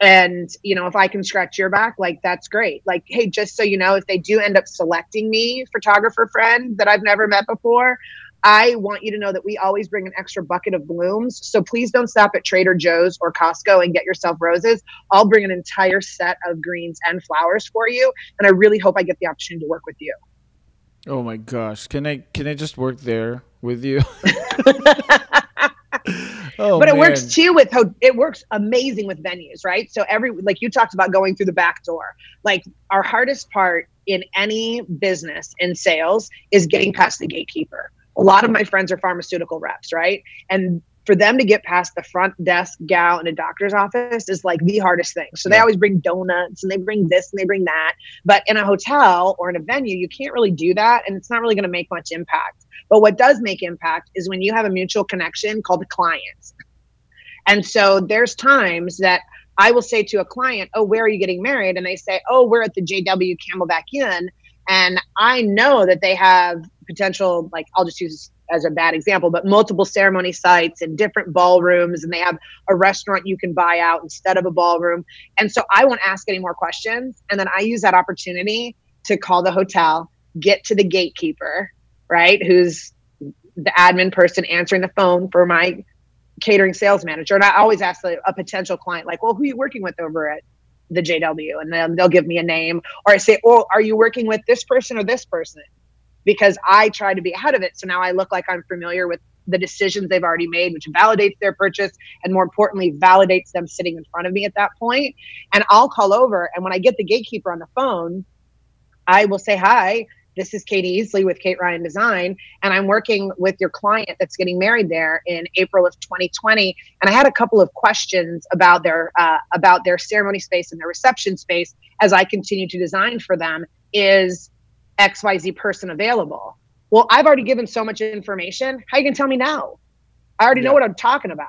and you know if i can scratch your back like that's great. Like hey just so you know if they do end up selecting me photographer friend that i've never met before i want you to know that we always bring an extra bucket of blooms. So please don't stop at trader joe's or costco and get yourself roses. I'll bring an entire set of greens and flowers for you and i really hope i get the opportunity to work with you. Oh my gosh. Can i can i just work there with you oh, but it man. works too with how it works amazing with venues, right? So every like you talked about going through the back door. Like our hardest part in any business in sales is getting past the gatekeeper. A lot of my friends are pharmaceutical reps, right? And for them to get past the front desk gal in a doctor's office is like the hardest thing. So they always bring donuts and they bring this and they bring that. But in a hotel or in a venue, you can't really do that. And it's not really going to make much impact. But what does make impact is when you have a mutual connection called a client. And so there's times that I will say to a client, Oh, where are you getting married? And they say, Oh, we're at the JW Camelback Inn. And I know that they have potential, like, I'll just use as a bad example, but multiple ceremony sites and different ballrooms, and they have a restaurant you can buy out instead of a ballroom. And so I won't ask any more questions. And then I use that opportunity to call the hotel, get to the gatekeeper, right? Who's the admin person answering the phone for my catering sales manager. And I always ask a, a potential client, like, well, who are you working with over at the JW? And then they'll give me a name. Or I say, oh, are you working with this person or this person? Because I try to be ahead of it. So now I look like I'm familiar with the decisions they've already made, which validates their purchase and more importantly, validates them sitting in front of me at that point. And I'll call over. And when I get the gatekeeper on the phone, I will say, hi, this is Katie Easley with Kate Ryan Design, and I'm working with your client that's getting married there in April of 2020. And I had a couple of questions about their uh, about their ceremony space and their reception space as I continue to design for them. Is XYZ person available? Well, I've already given so much information. How you gonna tell me now? I already yeah. know what I'm talking about.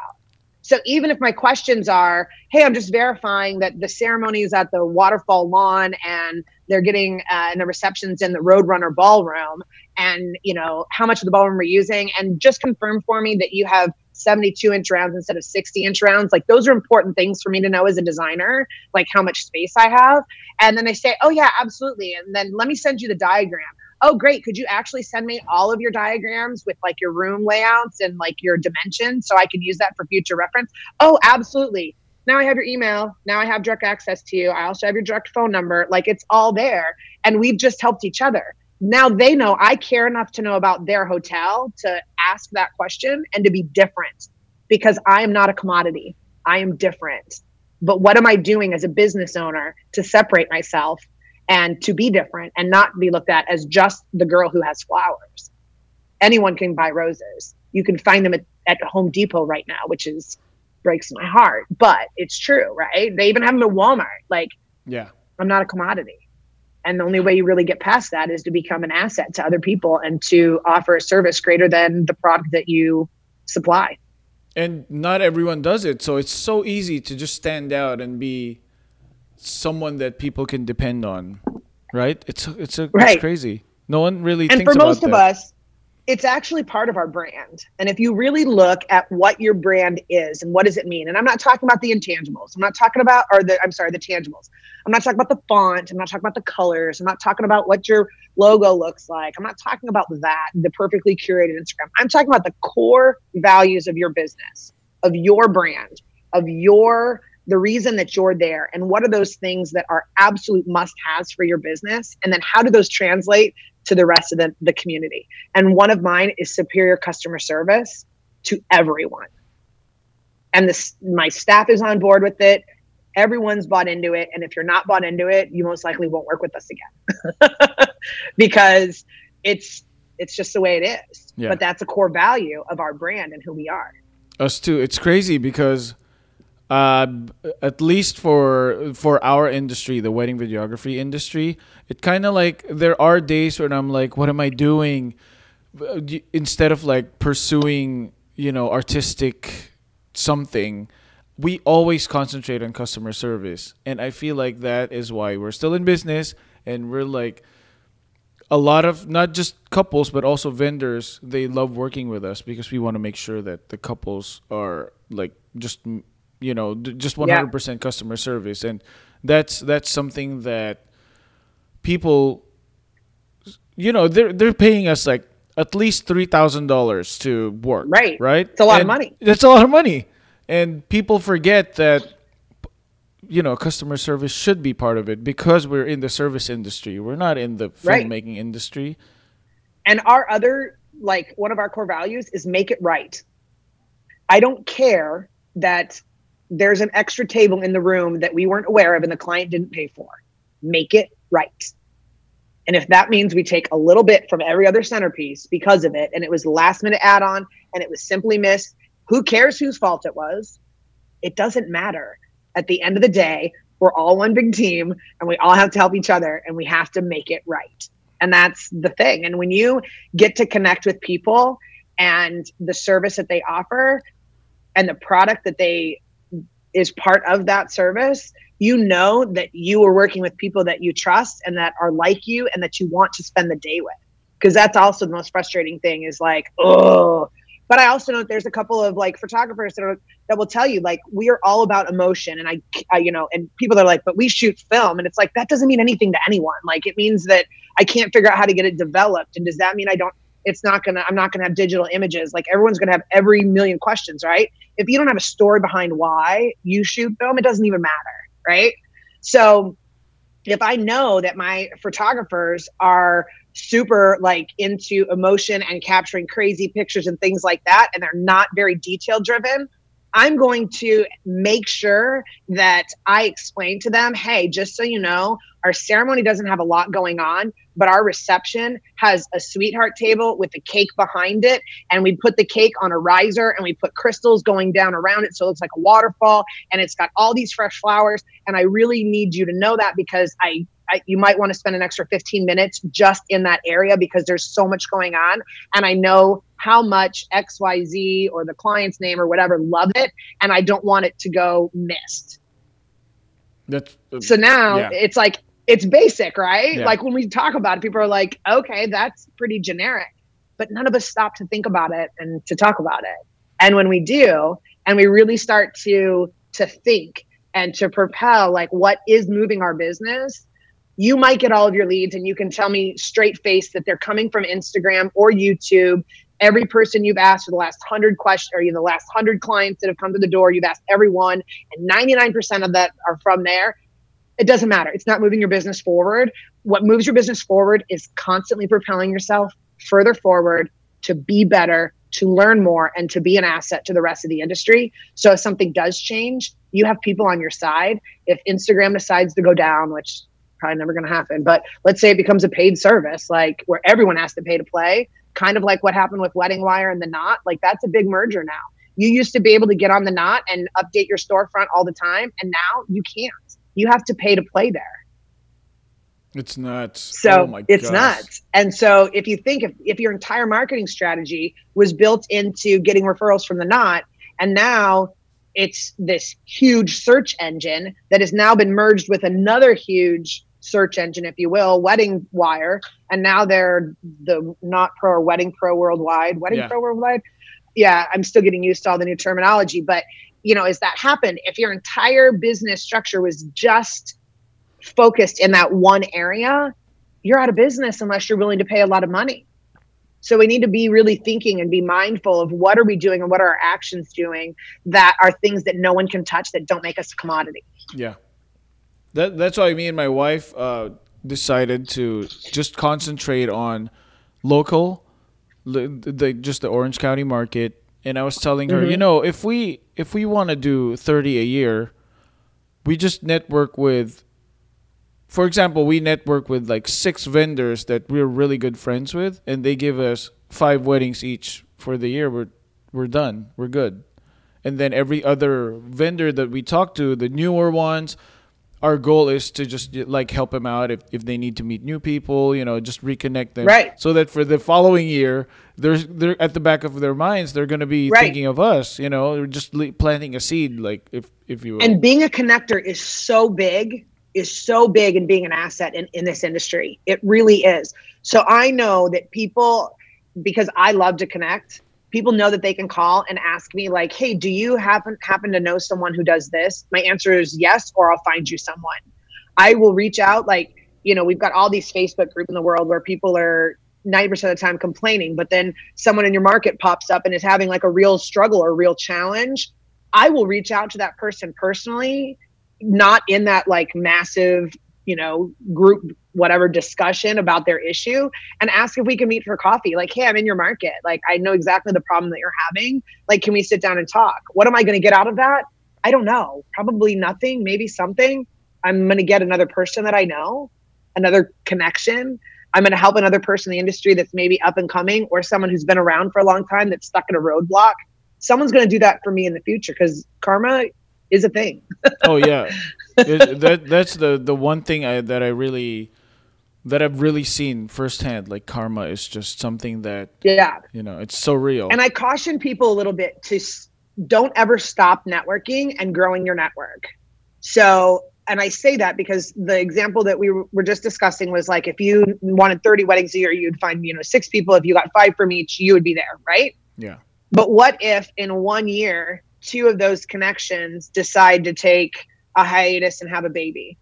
So even if my questions are, hey, I'm just verifying that the ceremony is at the waterfall lawn and they're getting uh, and the receptions in the Roadrunner ballroom, and you know how much of the ballroom we're using, and just confirm for me that you have 72 inch rounds instead of 60 inch rounds. Like those are important things for me to know as a designer, like how much space I have. And then they say, oh yeah, absolutely. And then let me send you the diagram oh great could you actually send me all of your diagrams with like your room layouts and like your dimensions so i can use that for future reference oh absolutely now I have your email. Now I have direct access to you. I also have your direct phone number. Like it's all there. And we've just helped each other. Now they know I care enough to know about their hotel to ask that question and to be different because I am not a commodity. I am different. But what am I doing as a business owner to separate myself and to be different and not be looked at as just the girl who has flowers? Anyone can buy roses. You can find them at, at Home Depot right now, which is breaks my heart, but it's true, right? They even have them at Walmart. Like, yeah, I'm not a commodity. And the only way you really get past that is to become an asset to other people and to offer a service greater than the product that you supply. And not everyone does it. So it's so easy to just stand out and be someone that people can depend on. Right? It's it's a right. it's crazy. No one really and for most of that. us, it's actually part of our brand. And if you really look at what your brand is and what does it mean, and I'm not talking about the intangibles. I'm not talking about, or the, I'm sorry, the tangibles. I'm not talking about the font. I'm not talking about the colors. I'm not talking about what your logo looks like. I'm not talking about that, the perfectly curated Instagram. I'm talking about the core values of your business, of your brand, of your the reason that you're there and what are those things that are absolute must haves for your business? And then how do those translate to the rest of the, the community? And one of mine is superior customer service to everyone. And this my staff is on board with it. Everyone's bought into it. And if you're not bought into it you most likely won't work with us again. Because it's it's just the way it is. Yeah. but that's a core value of our brand and who we are. Us too. It's crazy because uh, at least for for our industry, the wedding videography industry, it kind of like there are days when I'm like, what am I doing? Instead of like pursuing, you know, artistic something, we always concentrate on customer service, and I feel like that is why we're still in business and we're like a lot of not just couples but also vendors they love working with us because we want to make sure that the couples are like just you know just 100% customer service and that's that's something that people you know they're they're paying us like at least $3000 to work Right. right It's a lot of money. that's a lot of money and people forget that you know customer service should be part of it because we're in the service industry we're not in the Right. filmmaking industry And our other, like, one of our core values is make it right. I don't care that there's an extra table in the room that we weren't aware of and the client didn't pay for. Make it right. And if that means we take a little bit from every other centerpiece because of it, and it was last minute add on and it was simply missed, who cares whose fault it was? It doesn't matter. At the end of the day, we're all one big team and we all have to help each other and we have to make it right. And that's the thing. And when you get to connect with people and the service that they offer and the product that they is part of that service, you know that you are working with people that you trust and that are like you and that you want to spend the day with. Because that's also the most frustrating thing is like, oh, but I also know there's a couple of like photographers that are that will tell you like we are all about emotion and I, I you know and people are like but we shoot film. And it's like that doesn't mean anything to anyone. Like it means that I can't figure out how to get it developed. And does that mean I don't it's not gonna I'm not gonna have digital images. Like everyone's gonna have every million questions right? If you don't have a story behind why you shoot film it doesn't even matter right? So if I know that my photographers are super like into emotion and capturing crazy pictures and things like that, and they're not very detail driven, I'm going to make sure that I explain to them, hey, just so you know, our ceremony doesn't have a lot going on, but our reception has a sweetheart table with a cake behind it. And we put the cake on a riser and we put crystals going down around it. So it looks like a waterfall and it's got all these fresh flowers. And I really need you to know that because I, you might want to spend an extra 15 minutes just in that area because there's so much going on. And I know how much XYZ or the client's name or whatever love it. And I don't want it to go missed. That's uh, So now Yeah. it's like it's basic, right? Yeah. Like when we talk about it, people are like, okay, that's pretty generic. But none of us stop to think about it and to talk about it. And when we do, and we really start to to think and to propel like what is moving our business, you might get all of your leads and you can tell me straight face that they're coming from Instagram or YouTube. Every person you've asked for the last 100 questions or the last 100 clients that have come to the door you've asked everyone and 99% of that are from there. It doesn't matter. It's not moving your business forward. What moves your business forward is constantly propelling yourself further forward to be better to learn more and to be an asset to the rest of the industry. So if something does change you have people on your side. If instagram decides to go down which probably never going to happen but let's say it becomes a paid service like where everyone has to pay to play kind of like what happened with Wedding Wire and the Knot. Like that's a big merger now. You used to be able to get on the Knot and update your storefront all the time, and now you can't. You have to pay to play there. It's nuts. So oh it's gosh. nuts. And so if you think if, if your entire marketing strategy was built into getting referrals from the Knot, and now it's this huge search engine that has now been merged with another huge search engine, if you will, Wedding Wire, and now they're the Knot Pro or Wedding Pro Worldwide, Wedding yeah. Pro Worldwide. Yeah, I'm still getting used to all the new terminology, but you know, as that happened, if your entire business structure was just focused in that one area, you're out of business unless you're willing to pay a lot of money. So we need to be really thinking and be mindful of what are we doing and what are our actions doing that are things that no one can touch that don't make us a commodity. Yeah. That that's why me and my wife uh, decided to just concentrate on local, the, the, just the Orange County market. And I was telling her, mm-hmm. you know, if we if we want to do thirty a year, we just network with. For example, we network with like six vendors that we're really good friends with, and they give us five weddings each for the year. We're we're done. We're good. And then every other vendor that we talk to, the newer ones, our goal is to just like help them out if, if they need to meet new people, you know, just reconnect them. Right. So that for the following year, they're, they're at the back of their minds, they're going to be right. thinking of us, you know, just planting a seed, like if, if you will. And being a connector is so big, is so big in being an asset in, in this industry. It really is. So I know that people, because I love to connect, people know that they can call and ask me like hey do you happen happen to know someone who does this my answer is yes or i'll find you someone i will reach out like you know we've got all these facebook groups in the world where people are 90% of the time complaining but then someone in your market pops up and is having like a real struggle or real challenge i will reach out to that person personally not in that like massive you know group whatever discussion about their issue and ask if we can meet for coffee. Like hey i'm in your market. Like i know exactly the problem that you're having. Like can we sit down and talk? What am i going to get out of that? I don't know. Probably nothing maybe something. I'm going to get another person that i know another connection. I'm going to help another person in the industry that's maybe up and coming or someone who's been around for a long time that's stuck in a roadblock. Someone's going to do that for me in the future because karma is a thing oh yeah it, that that's the the one thing I, that I really that I've really seen firsthand. Like karma is just something that yeah, you know, it's so real. And I caution people a little bit to don't ever stop networking and growing your network. So, and I say that because the example that we were just discussing was like if you wanted 30 weddings a year, you'd find, you know, six people. If you got five from each, you would be there, right? Yeah. But what if in one year, two of those connections decide to take a hiatus and have a baby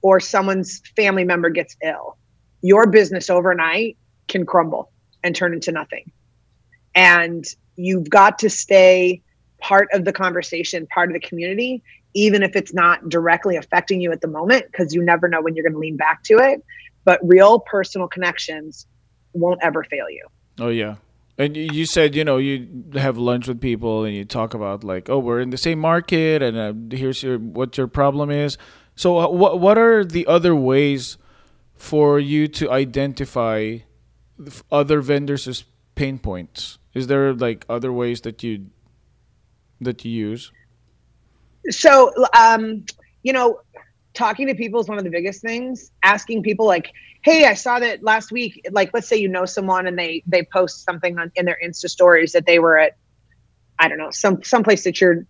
or someone's family member gets ill your business overnight can crumble and turn into nothing. And you've got to stay part of the conversation part of the community even if it's not directly affecting you at the moment because you never know when you're going to lean back to it. But real personal connections won't ever fail you. Oh yeah and you said, you know, you have lunch with people and you talk about like, oh, we're in the same market, and uh, here's your what your problem is. So, uh, what what are the other ways for you to identify other vendors' pain points? Is there like other ways that you that you use? So, um, you know, talking to people is one of the biggest things. Asking people like, hey i saw that last week like let's say you know someone and they they post something on, in their insta stories that they were at i don't know some some place that you're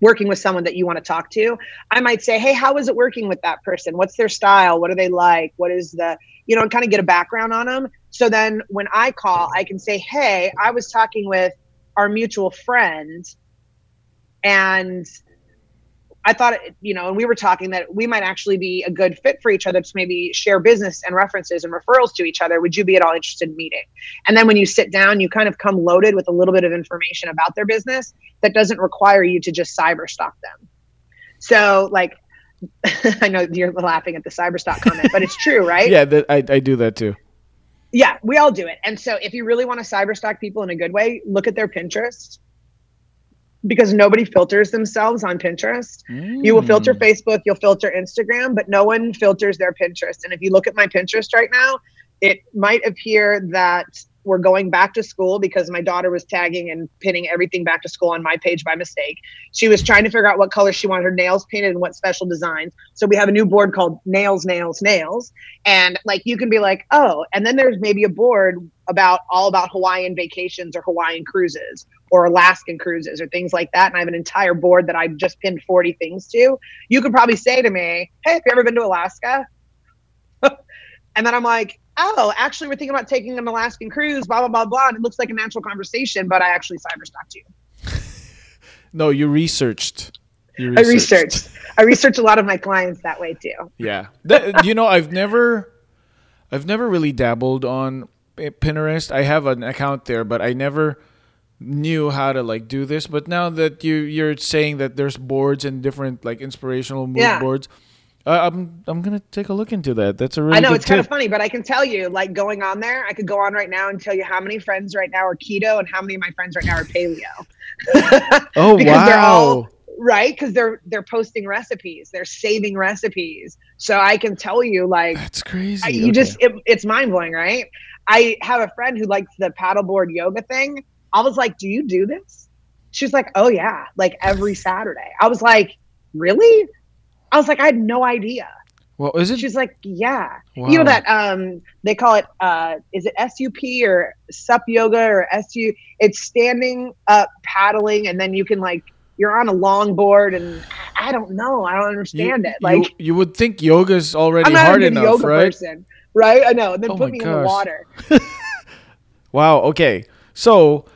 working with someone that you want to talk to. I might say hey how is it working with that person? What's their style? What are they like? What is the you know kind of get a background on them so then when i call i can say hey i was talking with our mutual friend and I thought, you know, and we were talking that we might actually be a good fit for each other to maybe share business and references and referrals to each other. Would you be at all interested in meeting? And then when you sit down, you kind of come loaded with a little bit of information about their business that doesn't require you to just cyber stalk them. So, like, I know you're laughing at the cyber stalk comment, but it's true, right? yeah, that, I, I do that too. Yeah, we all do it. And so, if you really want to cyber stalk people in a good way, look at their Pinterest because nobody filters themselves on Pinterest. Mm. You will filter mm. Facebook, you'll filter Instagram, but no one filters their Pinterest. And if you look at my Pinterest right now, it might appear that we're going back to school because my daughter was tagging and pinning everything back to school on my page by mistake. She was trying to figure out what color she wanted her nails painted and what special designs. So we have a new board called Nails, Nails, Nails. And like you can be like, oh, and then there's maybe a board about all about Hawaiian vacations or Hawaiian cruises or Alaskan cruises or things like that. And I have an entire board that I've just pinned 40 things to. You could probably say to me, Hey, have you ever been to Alaska? and then I'm like, oh, actually, we're thinking about taking an Alaskan cruise, blah, blah, blah, blah. And it looks like a natural conversation, but I actually cyber stalked you. no, you researched. you researched. I researched. I researched a lot of my clients that way too. Yeah. That, you know, I've never, I've never really dabbled on Pinterest. I have an account there, but I never knew how to like do this. But now that you you're saying that there's boards and different like inspirational mood yeah. boards, uh, I'm I'm gonna take a look into that. That's a really. I know it's tip. kind of funny, but I can tell you, like going on there, I could go on right now and tell you how many friends right now are keto and how many of my friends right now are paleo. oh wow! All, right, because they're they're posting recipes, they're saving recipes, so I can tell you, like that's crazy. I, you okay. just it, it's mind blowing, right? I have a friend who likes the paddleboard yoga thing. I was like, "Do you do this?" She's like, "Oh yeah, like every Saturday." I was like, "Really?" I was like, I had no idea. Well, is it? She's like, yeah. Wow. You know that um they call it uh is it SUP or SUP yoga or SU? It's standing up paddling, and then you can like you're on a longboard, and I don't know, I don't understand you, it. Like you, you, would think yoga's already hard enough, yoga right? Person, right? I know. And then oh put me gosh. in the water. wow. Okay. So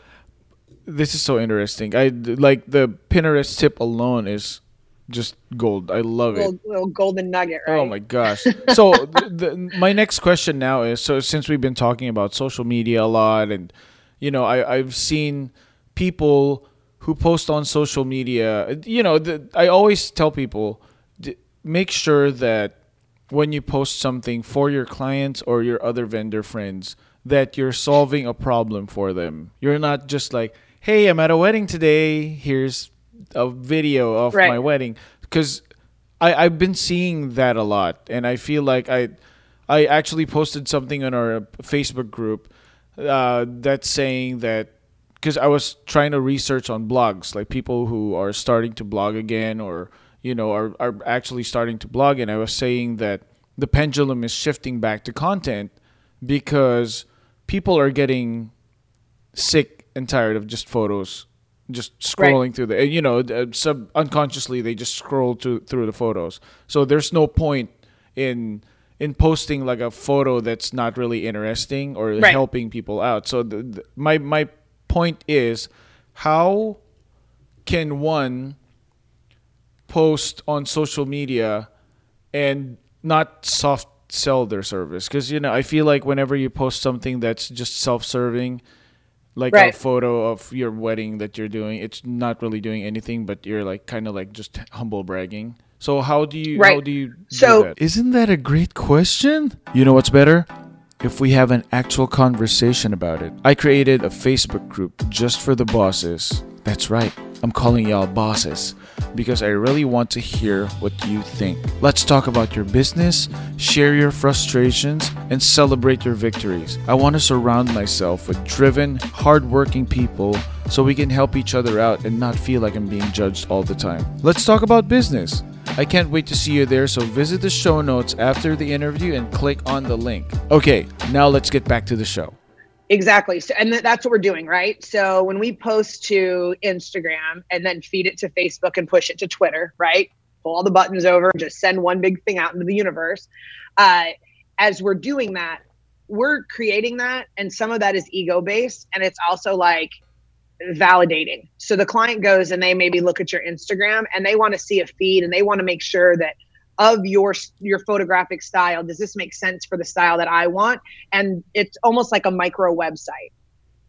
this is so interesting. I like the Pinterest tip alone is just gold. I love little, it. Little golden nugget, oh right? Oh my gosh. So the, the, my next question now is: so since we've been talking about social media a lot, and you know, I I've seen people who post on social media. You know, the, I always tell people make sure that when you post something for your clients or your other vendor friends that you're solving a problem for them. You're not just like, "Hey, I'm at a wedding today. Here's a video of right. my wedding because I I've been seeing that a lot, and I feel like I I actually posted something on our Facebook group uh, that's saying that because I was trying to research on blogs, like people who are starting to blog again, or you know are are actually starting to blog, and I was saying that the pendulum is shifting back to content because people are getting sick and tired of just photos just scrolling right. through the you know uh, sub unconsciously they just scroll to, through the photos so there's no point in in posting like a photo that's not really interesting or right. helping people out so the, the, my my point is how can one post on social media and not soft sell their service because you know i feel like whenever you post something that's just self-serving like right. a photo of your wedding that you're doing. It's not really doing anything but you're like kind of like just humble bragging. So how do you right. how do you so that? isn't that a great question? You know what's better? If we have an actual conversation about it. I created a facebook group just for the bosses. That's right I'm calling y'all bosses because I really want to hear what you think. Let's talk about your business, share your frustrations, and celebrate your victories. I want to surround myself with driven, hardworking people so we can help each other out and not feel like I'm being judged all the time. Let's talk about business. I can't wait to see you there, so visit the show notes after the interview and click on the link. Okay, now let's get back to the show. Exactly. So, and th- that's what we're doing, right? So when we post to Instagram and then feed it to Facebook and push it to Twitter, right? Pull all the buttons over, just send one big thing out into the universe. Uh, as we're doing that, we're creating that, and some of that is ego based, and it's also like validating. So the client goes and they maybe look at your Instagram and they want to see a feed and they want to make sure that of your your photographic style does this make sense for the style that I want? And it's almost like a micro website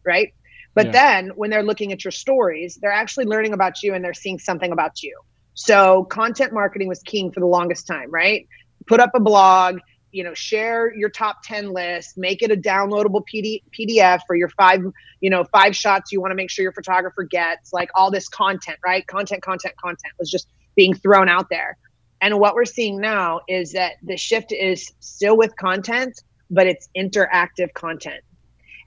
right? But yeah. then when they're looking at your stories they're actually learning about you and they're seeing something about you. So content marketing was king for the longest time right? Put up a blog you know share your top 10 list make it a downloadable PD, pdf for your five you know five shots you want to make sure your photographer gets like all this content right? Content content content was just being thrown out there and what we're seeing now is that the shift is still with content but it's interactive content.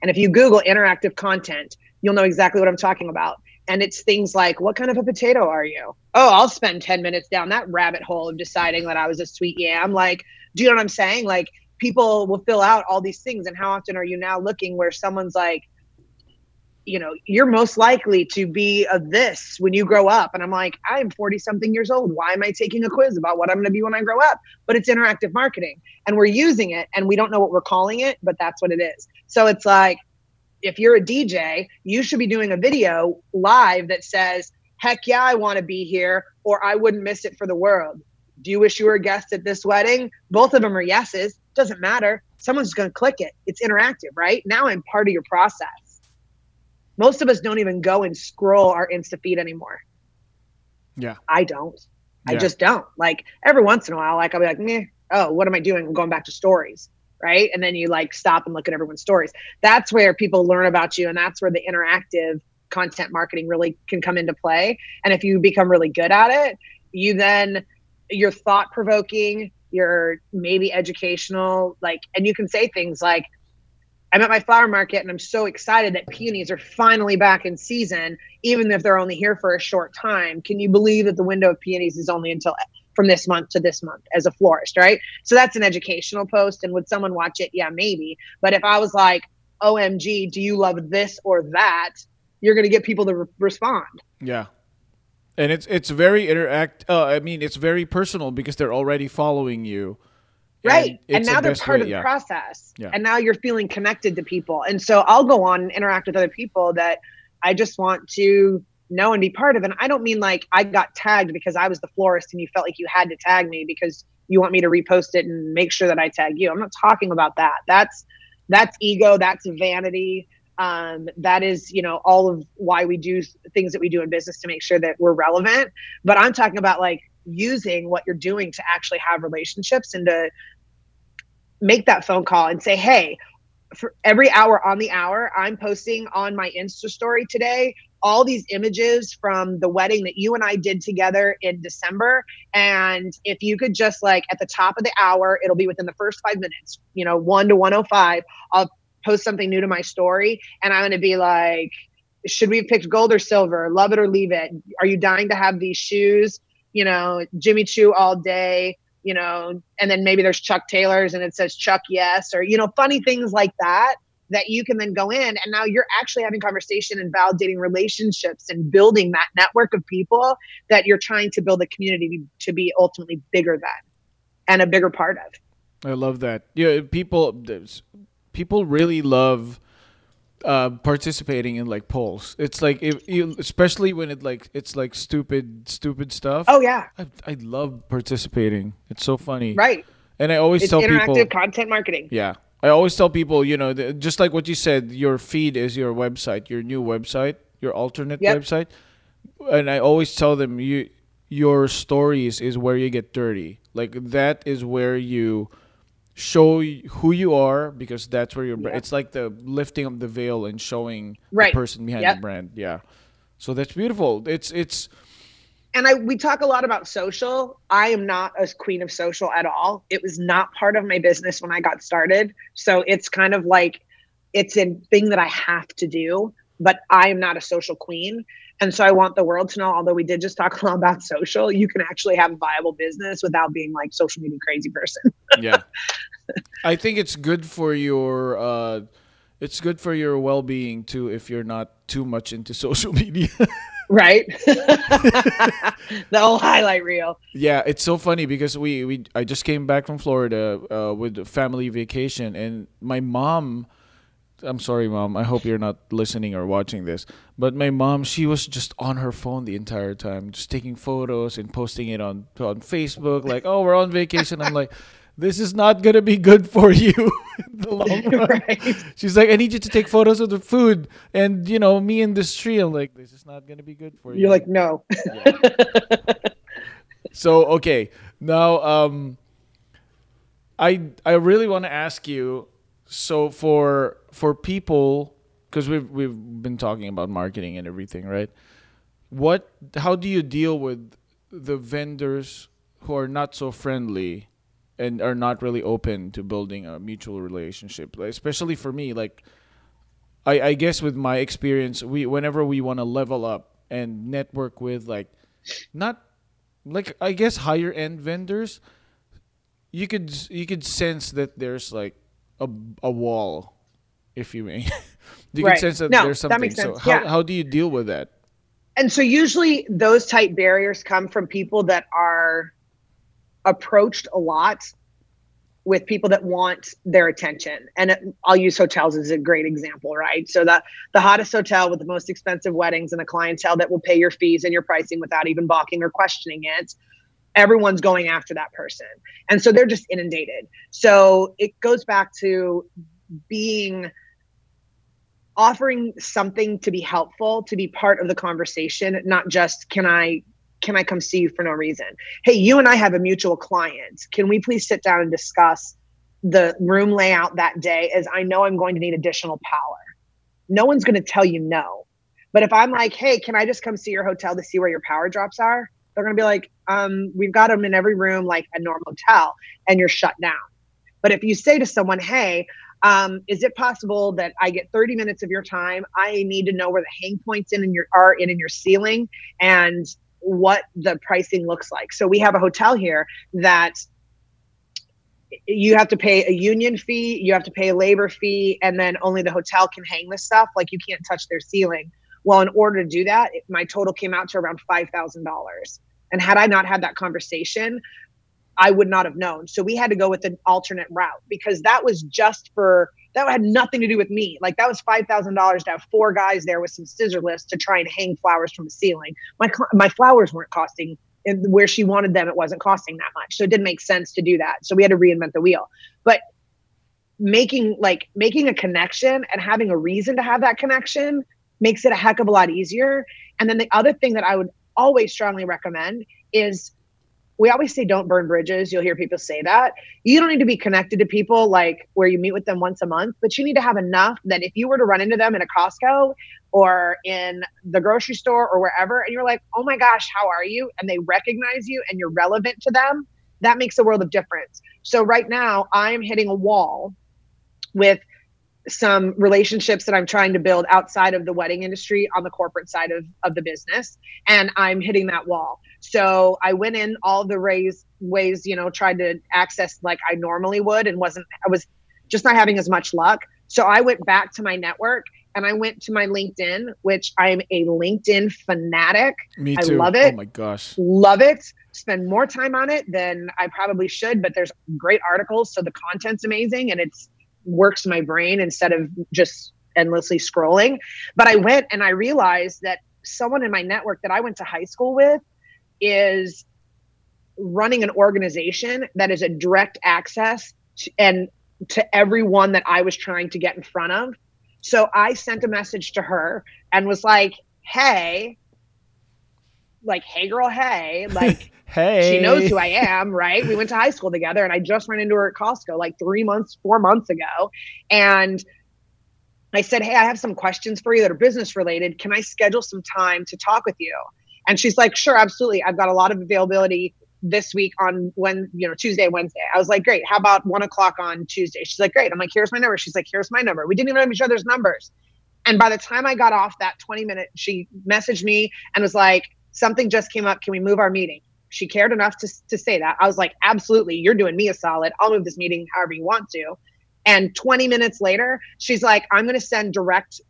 And if you google interactive content you'll know exactly what i'm talking about. And it's things like what kind of a potato are you? Oh i'll spend 10 minutes down that rabbit hole of deciding that i was a sweet yam. Like do you know what i'm saying? Like people will fill out all these things. And how often are you now looking where someone's like you know you're most likely to be of this when you grow up and i'm like i'm 40 something years old why am i taking a quiz about what i'm going to be when i grow up but it's interactive marketing and we're using it and we don't know what we're calling it but that's what it is so it's like if you're a DJ, you should be doing a video live that says, heck yeah, I want to be here, or I wouldn't miss it for the world. Do you wish you were a guest at this wedding? Both of them are yeses. Doesn't matter. Someone's going to click it. It's interactive, right? Now I'm part of your process. Most of us don't even go and scroll our Insta feed anymore. Yeah. I don't. Yeah. I just don't. Like every once in a while, like I'll be like, meh, oh, what am I doing? I'm going back to stories right? And then you like stop and look at everyone's stories. That's where people learn about you, and that's where the interactive content marketing really can come into play. And if you become really good at it, you then you're thought provoking, you're maybe educational, like, and you can say things like, I'm at my flower market and I'm so excited that peonies are finally back in season, even if they're only here for a short time. Can you believe that the window of peonies is only until from this month to this month as a florist, right? So that's an educational post. And would someone watch it? Yeah, maybe. But if I was like, OMG, do you love this or that? You're going to get people to re- respond. Yeah. And it's it's very interact. Uh, I mean, it's very personal because they're already following you, right? And, and now they're part way, of the yeah. process. Yeah. And now you're feeling connected to people. And so I'll go on and interact with other people that I just want to know and be part of. And I don't mean like I got tagged because I was the florist and you felt like you had to tag me because you want me to repost it and make sure that I tag you. I'm not talking about that. That's that's ego, that's vanity. Um, that is, you know, all of why we do things that we do in business to make sure that we're relevant. But I'm talking about like using what you're doing to actually have relationships and to make that phone call and say, hey, for every hour on the hour, I'm posting on my Insta story today all these images from the wedding that you and I did together in December. And if you could just like at the top of the hour, it'll be within the first five minutes, you know, one to 105, I'll post something new to my story. And I'm going to be like, should we have picked gold or silver? Love it or leave it? Are you dying to have these shoes? You know, Jimmy Choo all day, you know, and then maybe there's Chuck Taylor's and it says Chuck yes, or, you know, funny things like that that you can then go in and now you're actually having conversation and validating relationships and building that network of people that you're trying to build a community to be ultimately bigger than and a bigger part of. I love that. Yeah, people people really love uh, participating in like polls. It's like if you, especially when it like it's like stupid stupid stuff. Oh yeah. I, I love participating. It's so funny. Right. And I always it's tell interactive people content marketing. Yeah. I always tell people, you know, just like what you said, your feed is your website, your new website, your alternate yep. website. And I always tell them you your stories is where you get dirty. Like that is where you show who you are because that's where you're. It's like the lifting of the veil and showing right. the person behind yep. the brand. Yeah. So that's beautiful. It's it's and I we talk a lot about social. I am not a queen of social at all. It was not part of my business when I got started. So it's kind of like it's a thing that I have to do, but I am not a social queen. And so I want the world to know, although we did just talk a lot about social, you can actually have a viable business without being like social media crazy person. yeah. I think it's good for your uh it's good for your well-being too if you're not too much into social media right the whole highlight reel yeah it's so funny because we, we i just came back from florida uh, with a family vacation and my mom I'm sorry, mom. I hope you're not listening or watching this. But my mom, she was just on her phone the entire time, just taking photos and posting it on on Facebook. Like, oh, we're on vacation. I'm like, this is not gonna be good for you in the long run. Right. She's like, I need you to take photos of the food, and you know, me in this tree. I'm like, this is not gonna be good for you. You're like, no. Yeah. so okay, now um, I I really want to ask you. So for for people, because we've we've been talking about marketing and everything, right? What? How do you deal with the vendors who are not so friendly? and are not really open to building a mutual relationship. Like, especially for me, like I, I guess with my experience, we whenever we want to level up and network with like not like I guess higher end vendors, you could you could sense that there's like a a wall, if you may. Do you right. can sense that no, there's something. That makes sense. So how yeah. how do you deal with that? And so usually those type barriers come from people that are approached a lot with people that want their attention. And I'll use hotels as a great example, right? So the the hottest hotel with the most expensive weddings and a clientele that will pay your fees and your pricing without even balking or questioning it. Everyone's going after that person. And so they're just inundated. So it goes back to being offering something to be helpful, to be part of the conversation, not just can I can I come see you for no reason? Hey, you and I have a mutual client. Can we please sit down and discuss the room layout that day as I know I'm going to need additional power? No one's going to tell you no. But if I'm like, hey, can I just come see your hotel to see where your power drops are? They're going to be like, um, we've got them in every room like a normal hotel, and you're shut down. But if you say to someone, hey, um, is it possible that I get 30 minutes of your time? I need to know where the hang points in, in your are in in your ceiling, and what the pricing looks like. So we have a hotel here that you have to pay a union fee, you have to pay a labor fee, and then only the hotel can hang this stuff. Like you can't touch their ceiling. Well, in order to do that, my total came out to around five thousand dollars. And had I not had that conversation, I would not have known. So we had to go with an alternate route because that was just for that had nothing to do with me. Like that was five thousand dollars to have four guys there with some scissor lifts to try and hang flowers from the ceiling. My my flowers weren't costing where she wanted them. It wasn't costing that much, so it didn't make sense to do that. So we had to reinvent the wheel. But making like making a connection and having a reason to have that connection makes it a heck of a lot easier. And then the other thing that I would always strongly recommend is we always say don't burn bridges. You'll hear people say that. You don't need to be connected to people like where you meet with them once a month, but you need to have enough that if you were to run into them in a Costco or in the grocery store or wherever, and you're like, oh my gosh, how are you? And they recognize you and you're relevant to them, that makes a world of difference. So right now, I'm hitting a wall with some relationships that I'm trying to build outside of the wedding industry on the corporate side of, of the business. And I'm hitting that wall. So I went in all the ways, ways, you know, tried to access like I normally would and wasn't, I was just not having as much luck. So I went back to my network and I went to my LinkedIn, which I'm a LinkedIn fanatic. Me too. I love it. Oh my gosh. Love it. Spend more time on it than I probably should, but there's great articles. So the content's amazing and it's works my brain instead of just endlessly scrolling. But I went and I realized that someone in my network that I went to high school with is running an organization that is a direct access to, and to everyone that I was trying to get in front of. So I sent a message to her and was like, "Hey, like, hey girl, hey, like hey. She knows who I am, right? We went to high school together and I just ran into her at Costco like 3 months, 4 months ago and I said, "Hey, I have some questions for you that are business related. Can I schedule some time to talk with you?" And she's like, sure, absolutely. I've got a lot of availability this week on when, you know, Tuesday, Wednesday. I was like, great. How about one o'clock on Tuesday? She's like, great. I'm like, here's my number. She's like, here's my number. We didn't even have each other's numbers. And by the time I got off that 20 minute, she messaged me and was like, something just came up. Can we move our meeting? She cared enough to, to say that. I was like, absolutely. You're doing me a solid. I'll move this meeting however you want to. And 20 minutes later, she's like, I'm going to send direct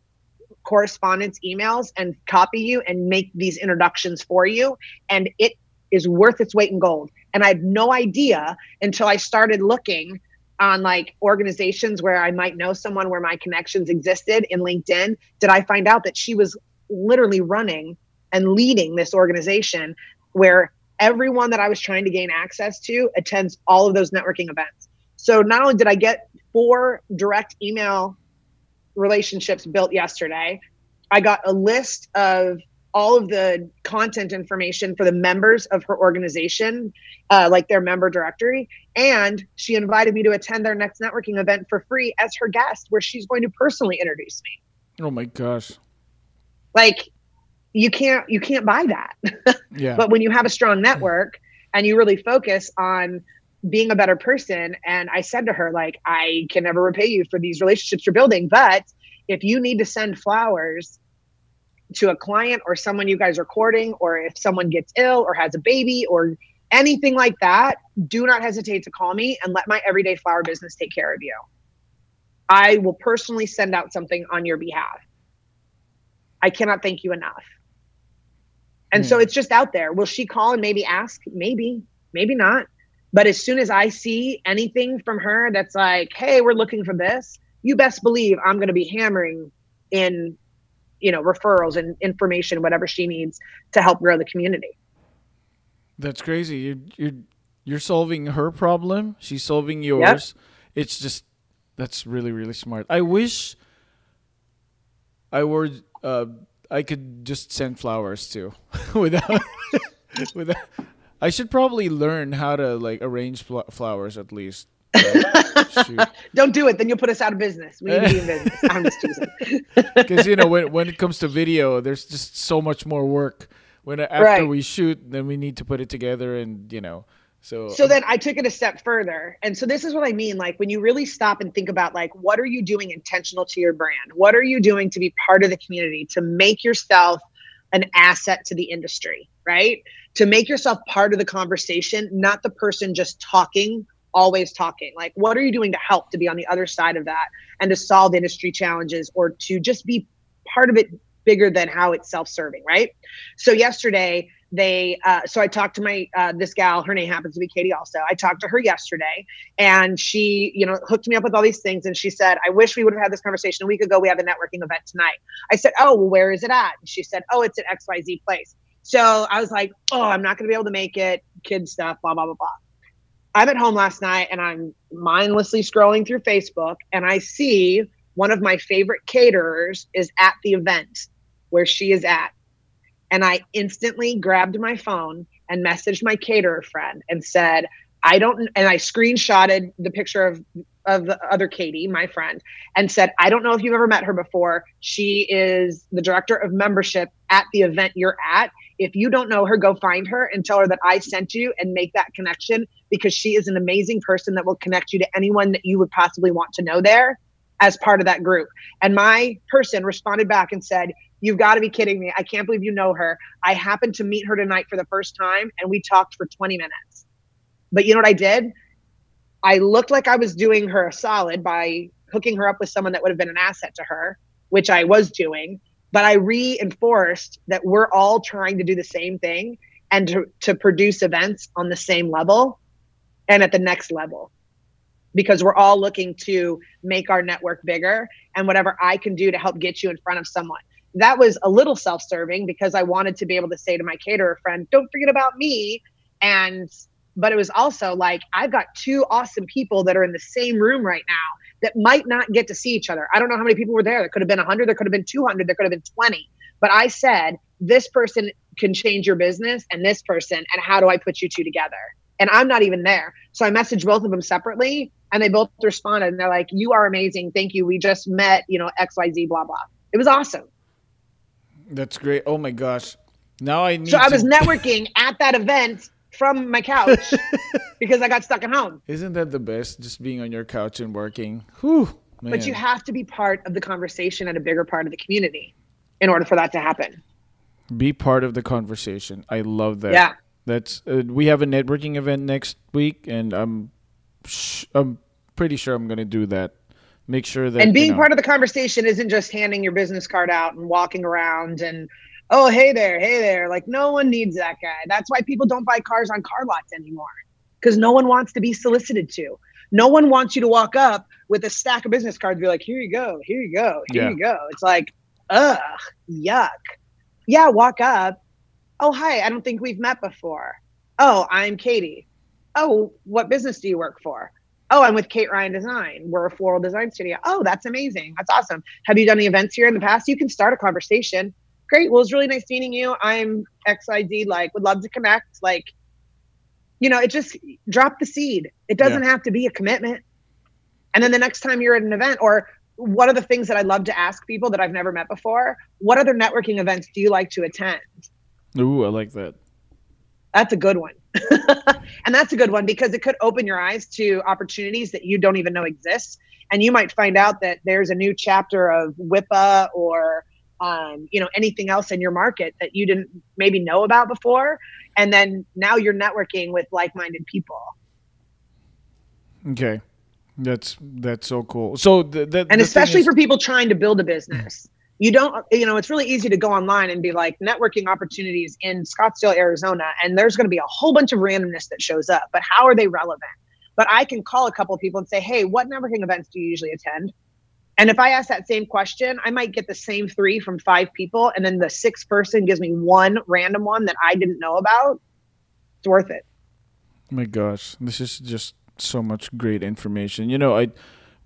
correspondence emails and copy you and make these introductions for you. And it is worth its weight in gold. And I had no idea until I started looking on like organizations where I might know someone where my connections existed in LinkedIn, did I find out that she was literally running and leading this organization where everyone that I was trying to gain access to attends all of those networking events. So not only did I get four direct email relationships built yesterday, I got a list of all of the content information for the members of her organization, uh, like their member directory. And she invited me to attend their next networking event for free as her guest, where she's going to personally introduce me. Oh my gosh. Like you can't you can't buy that. Yeah. but when you have a strong network and you really focus on being a better person and i said to her like i can never repay you for these relationships you're building but if you need to send flowers to a client or someone you guys are courting or if someone gets ill or has a baby or anything like that do not hesitate to call me and let my everyday flower business take care of you i will personally send out something on your behalf i cannot thank you enough and so it's just out there will she call and maybe ask maybe maybe not but as soon as i see anything from her that's like hey we're looking for this you best believe i'm going to be hammering in you know referrals and information whatever she needs to help grow the community That's crazy. You're you're you're solving her problem. She's solving yours. It's just that's really really smart. I wish I were uh, I could just send flowers too without without. I should probably learn how to like arrange fl- flowers at least. Right? Don't do it then you'll put us out of business we need to be in business i'm just teasing because you know when when it comes to video there's just so much more work when after Right. we shoot then we need to put it together and you know so so um, then i took it a step further. And so this is what i mean like when you really stop and think about like what are you doing intentional to your brand? What are you doing to be part of the community to make yourself an asset to the industry right? To make yourself part of the conversation not the person just talking always talking. Like what are you doing to help to be on the other side of that and to solve industry challenges or to just be part of it bigger than how it's self-serving right? So yesterday they uh, so i talked to my uh, this gal her name happens to be katie also. I talked to her yesterday and she you know hooked me up with all these things and she said i wish we would have had this conversation a week ago. We have a networking event tonight. I said oh well where is it at? And she said oh it's at xyz place. So i was like oh i'm not going to be able to make it. Kid stuff blah blah blah blah. I'm at home last night and i'm mindlessly scrolling through facebook and i see one of my favorite caterers is at the event where she is at and I instantly grabbed my phone and messaged my caterer friend and said, I don't, and I screenshotted the picture of of the other Katie, my friend, and said, I don't know if you've ever met her before. She is the director of membership at the event you're at. If you don't know her, go find her and tell her that I sent you and make that connection because she is an amazing person that will connect you to anyone that you would possibly want to know there as part of that group. And my person responded back and said, You've got to be kidding me. I can't believe you know her. I happened to meet her tonight for the first time and we talked for 20 minutes. But you know what I did? I looked like I was doing her a solid by hooking her up with someone that would have been an asset to her, which I was doing. But I reinforced that we're all trying to do the same thing and to, to produce events on the same level and at the next level because we're all looking to make our network bigger and whatever I can do to help get you in front of someone. That was a little self serving because I wanted to be able to say to my caterer friend, don't forget about me. And, but it was also like, I've got two awesome people that are in the same room right now that might not get to see each other. I don't know how many people were there. There could have been 100, there could have been 200, there could have been 20. But I said, this person can change your business and this person, and how do I put you two together? And I'm not even there. So I messaged both of them separately and they both responded and they're like, you are amazing. Thank you. We just met, you know, XYZ, blah, blah. It was awesome. That's great oh my gosh now i need So I to- was networking at that event from my couch because I got stuck at home. isn't that the best just being on your couch and working Whew, man. But you have to be part of the conversation and a bigger part of the community in order for that to happen. be part of the conversation i love that Yeah. that's uh, we have a networking event next week and i'm sh- i'm pretty sure i'm gonna do that make sure that and being you know, part of the conversation isn't just handing your business card out and walking around and oh hey there hey there like no one needs that guy that's why people don't buy cars on car lots anymore because no one wants to be solicited to No one wants you to walk up with a stack of business cards, be like, here you go, here you go, here Yeah. you go. It's like, ugh, yuck. Yeah, walk up. Oh, hi, I don't think we've met before. Oh, I'm Katie. Oh, what business do you work for? Oh, I'm with Kate Ryan Design. We're a floral design studio. Oh, that's amazing. That's awesome. Have you done any events here in the past? You can start a conversation. Great. Well, it's really nice meeting you. I'm XYZ. Like, would love to connect. Like, you know, it just drop the seed. It doesn't have to be a commitment. And then the next time you're at an event, or one of the things that I love to ask people that I've never met before, what other networking events do you like to attend? Ooh, I like that. That's a good one. and that's a good one because it could open your eyes to opportunities that you don't even know exist. And you might find out that there's a new chapter of WIPA or um, you know anything else in your market that you didn't maybe know about before. And then now you're networking with like-minded people. Okay, that's that's so cool. So the, the, and especially is- for people trying to build a business you don't you know it's really easy to go online and be like networking opportunities in scottsdale arizona and there's going to be a whole bunch of randomness that shows up but how are they relevant? But i can call a couple of people and say hey what networking events do you usually attend? And if i ask that same question i might get the same three from five people and then the sixth person gives me one random one that i didn't know about it's worth it. My gosh, this is just so much great information. You know, I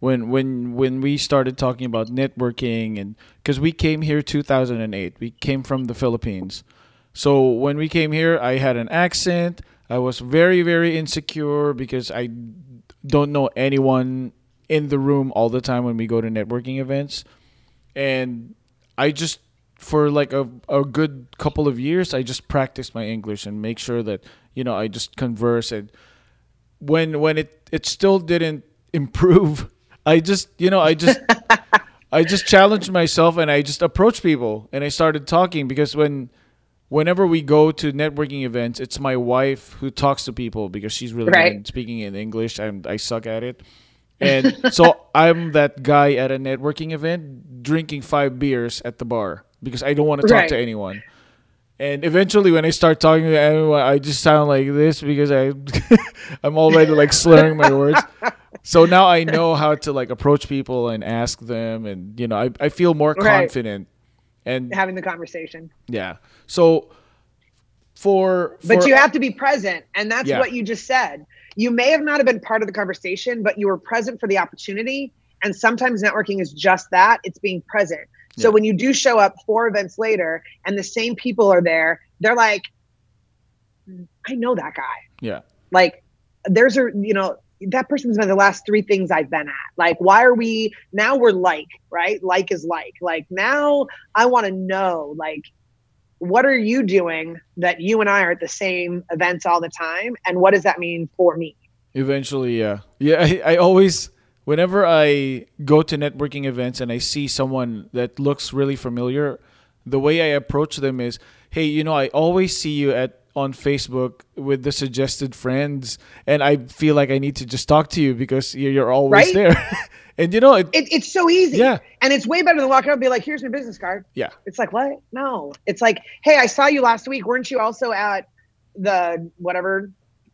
when when when we started talking about networking and because we came here 2008, we came from the Philippines. So when we came here, I had an accent. I was very very insecure because I don't know anyone in the room all the time when we go to networking events, and I just for like a, a good couple of years i just practiced my english and make sure that you know i just converse and when when it it still didn't improve i just you know i just i just challenged myself and i just approached people and i started talking because when whenever we go to networking events it's my wife who talks to people because she's really Right. good at speaking in english i'm i suck at it and so i'm that guy at a networking event drinking five beers at the bar because i don't want to talk Right. to anyone and eventually when i start talking to anyone i just sound like this because i i'm already like slurring my words so now i know how to like approach people and ask them and you know i, I feel more Right. confident and having the conversation yeah so for, but you have to be present and that's Yeah. what you just said you may have not have been part of the conversation but you were present for the opportunity and sometimes networking is just that it's being present so Yeah. when you do show up four events later and the same people are there they're like hmm, i know that guy yeah like there's a you know that person's been the last three things i've been at. Like why are we now we're like right? Like is like. Like now i want to know like what are you doing that you and i are at the same events all the time and what does that mean for me? Eventually, yeah. Yeah, I, I always, whenever I go to networking events and I see someone that looks really familiar, the way I approach them is, hey, you know, I always see you at on Facebook with the suggested friends, and I feel like I need to just talk to you because you're, you're always Right? there. and you know, it, it, it's so easy Yeah. and it's way better than walking up and be like here's my business card yeah, It's like, what? No. It's like, hey, I saw you last week. Weren't you also at the whatever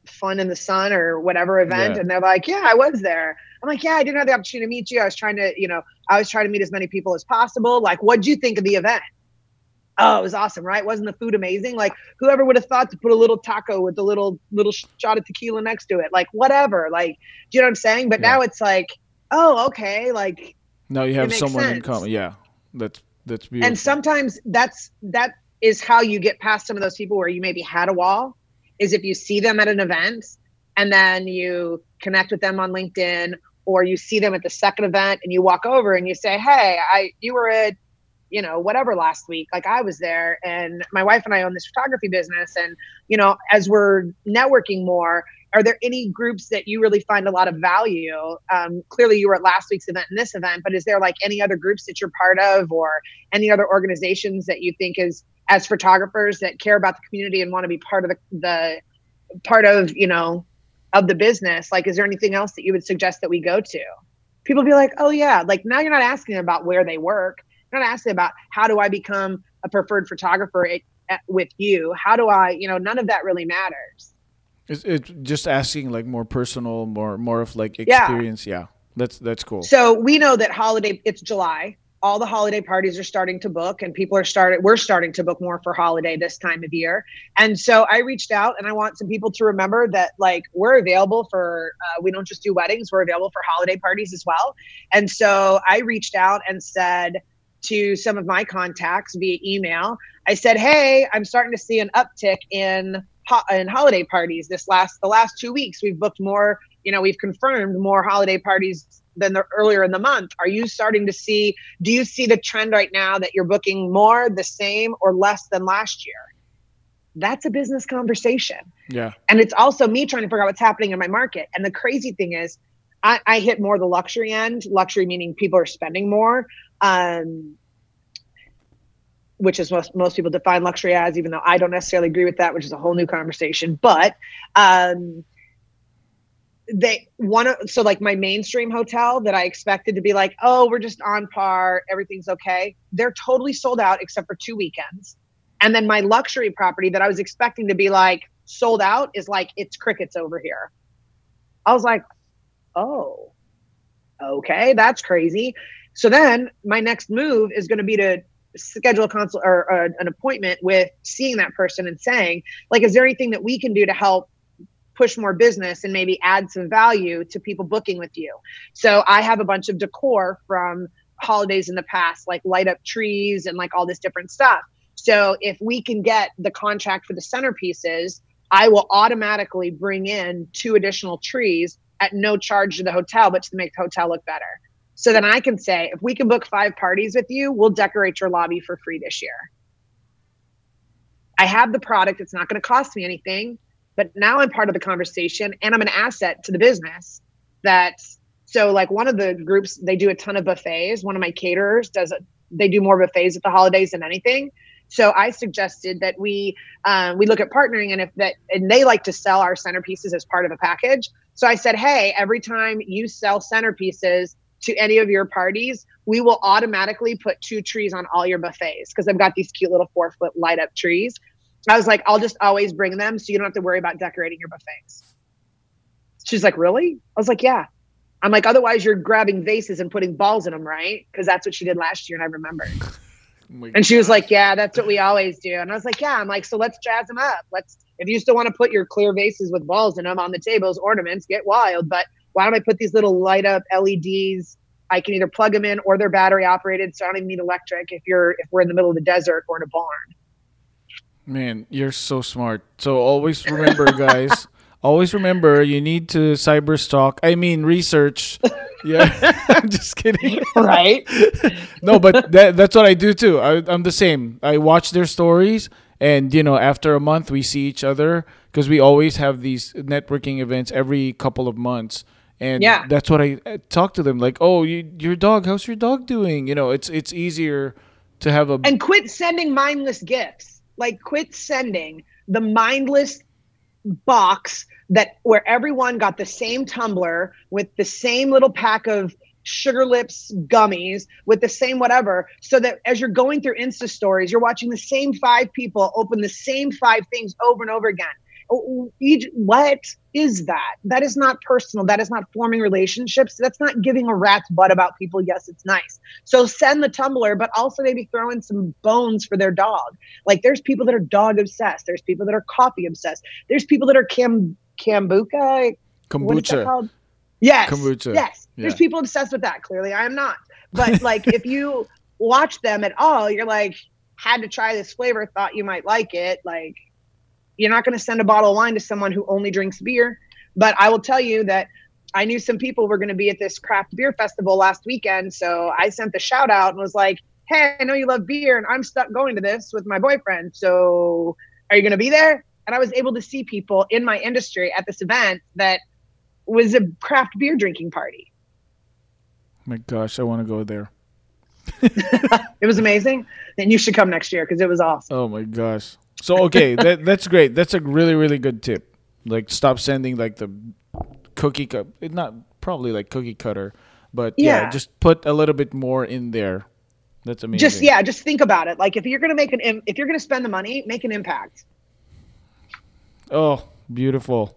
fun in the sun or whatever event? Yeah. And they're like, yeah, I was there. I'm like, yeah, I didn't have the opportunity to meet you. I was trying to, you know, I was trying to meet as many people as possible. Like, what'd you think of the event? Oh, it was awesome, right? Wasn't the food amazing? Like, whoever would have thought to put a little taco with a little little shot of tequila next to it? Like, whatever. Like, do you know what I'm saying? But Yeah. now it's like, oh, okay, like now you have someone in common. Yeah, that's that's beautiful. and sometimes that's that is how you get past some of those people where you maybe had a wall is if you see them at an event and then you connect with them on linkedin or you see them at the second event and you walk over and you say hey i you were at you know whatever last week like i was there and my wife and i own this photography business and you know as we're networking more are there any groups that you really find a lot of value? Um, clearly you were at last week's event and this event but is there like any other groups that you're part of or any other organizations that you think is as photographers that care about the community and want to be part of the, the part of you know of the business? Like is there anything else that you would suggest that we go to? People be like oh yeah like now you're not asking about where they work not asking about how do i become a preferred photographer at, at, with you how do i you know none of that really matters It's, it's just asking like more personal, more more of like experience. Yeah. yeah. That's that's cool. So we know that holiday it's July. All the holiday parties are starting to book and people are starting we're starting to book more for holiday this time of year. And so I reached out and I want some people to remember that like we're available for uh, we don't just do weddings, we're available for holiday parties as well. And so I reached out and said to some of my contacts via email, I said, "Hey, I'm starting to see an uptick in ho- in holiday parties this last the last 2 weeks. We've booked more you know we've confirmed more holiday parties than the earlier in the month. Are you starting to see do you see the trend right now that you're booking more the same or less than last year? That's a business conversation. Yeah. And it's also me trying to figure out what's happening in my market. And the crazy thing is i, I hit more the luxury end. Luxury meaning people are spending more um, which is most most people define luxury as even though i don't necessarily agree with that which is a whole new conversation but um, they one so like my mainstream hotel that I expected to be like, oh, we're just on par, everything's okay. They're totally sold out except for two weekends. And then my luxury property that I was expecting to be like sold out is like it's crickets over here. I was like, oh, okay, that's crazy. So then my next move is going to be to schedule a consult or uh, an appointment with seeing that person and saying, like, is there anything that we can do to help push more business and maybe add some value to people booking with you. So I have a bunch of decor from holidays in the past, like light up trees and like all this different stuff. So if we can get the contract for the centerpieces, I will automatically bring in two additional trees at no charge to the hotel, but to make the hotel look better. So then I can say, if we can book five parties with you, we'll decorate your lobby for free this year. I have the product, it's not going to cost me anything. But now I'm part of the conversation and I'm an asset to the business that so like one of the groups they do a ton of buffets. One of my caterers does it. They do more buffets at the holidays than anything. So I suggested that we um, we look at partnering, and if that and they like to sell our centerpieces as part of a package. So I said, hey, every time you sell centerpieces to any of your parties, we will automatically put two trees on all your buffets because I've got these cute little four foot light up trees. I was like, I'll just always bring them so you don't have to worry about decorating your buffets. She's like, Really? I was like, Yeah. I'm like, Otherwise, you're grabbing vases and putting balls in them, right? Because that's what she did last year. And I remember. Oh and she was like, Yeah, that's what we always do. And I was like, Yeah. I'm like, So let's jazz them up. Let's, if you still want to put your clear vases with balls in them on the tables, ornaments, get wild. But why don't I put these little light up LEDs? I can either plug them in or they're battery operated. So I don't even need electric if you're, if we're in the middle of the desert or in a barn. Man, you're so smart. So always remember, guys. always remember, you need to cyber stalk. I mean, research. Yeah, I'm just kidding. Right? no, but that, that's what I do too. I, I'm the same. I watch their stories, and you know, after a month, we see each other because we always have these networking events every couple of months. And yeah. that's what I, I talk to them like, oh, you, your dog, how's your dog doing? You know, it's it's easier to have a and quit sending mindless gifts like quit sending the mindless box that where everyone got the same tumbler with the same little pack of sugar lips gummies with the same whatever so that as you're going through insta stories you're watching the same five people open the same five things over and over again what is that? That is not personal. That is not forming relationships. That's not giving a rat's butt about people. Yes, it's nice. So send the tumbler, but also maybe throw in some bones for their dog. Like there's people that are dog obsessed. There's people that are coffee obsessed. There's people that are cam kombucha. Kombucha. Yes. Kombucha. Yes. Yeah. There's people obsessed with that. Clearly, I am not. But like, if you watch them at all, you're like, had to try this flavor, thought you might like it. Like, you're not going to send a bottle of wine to someone who only drinks beer. But I will tell you that I knew some people were going to be at this craft beer festival last weekend. So I sent the shout out and was like, hey, I know you love beer and I'm stuck going to this with my boyfriend. So are you going to be there? And I was able to see people in my industry at this event that was a craft beer drinking party. My gosh, I want to go there. it was amazing. And you should come next year because it was awesome. Oh my gosh. So okay, that that's great. That's a really really good tip. Like stop sending like the cookie cut. Not probably like cookie cutter, but yeah. yeah, just put a little bit more in there. That's amazing. Just yeah, just think about it. Like if you're gonna make an if you're gonna spend the money, make an impact. Oh, beautiful.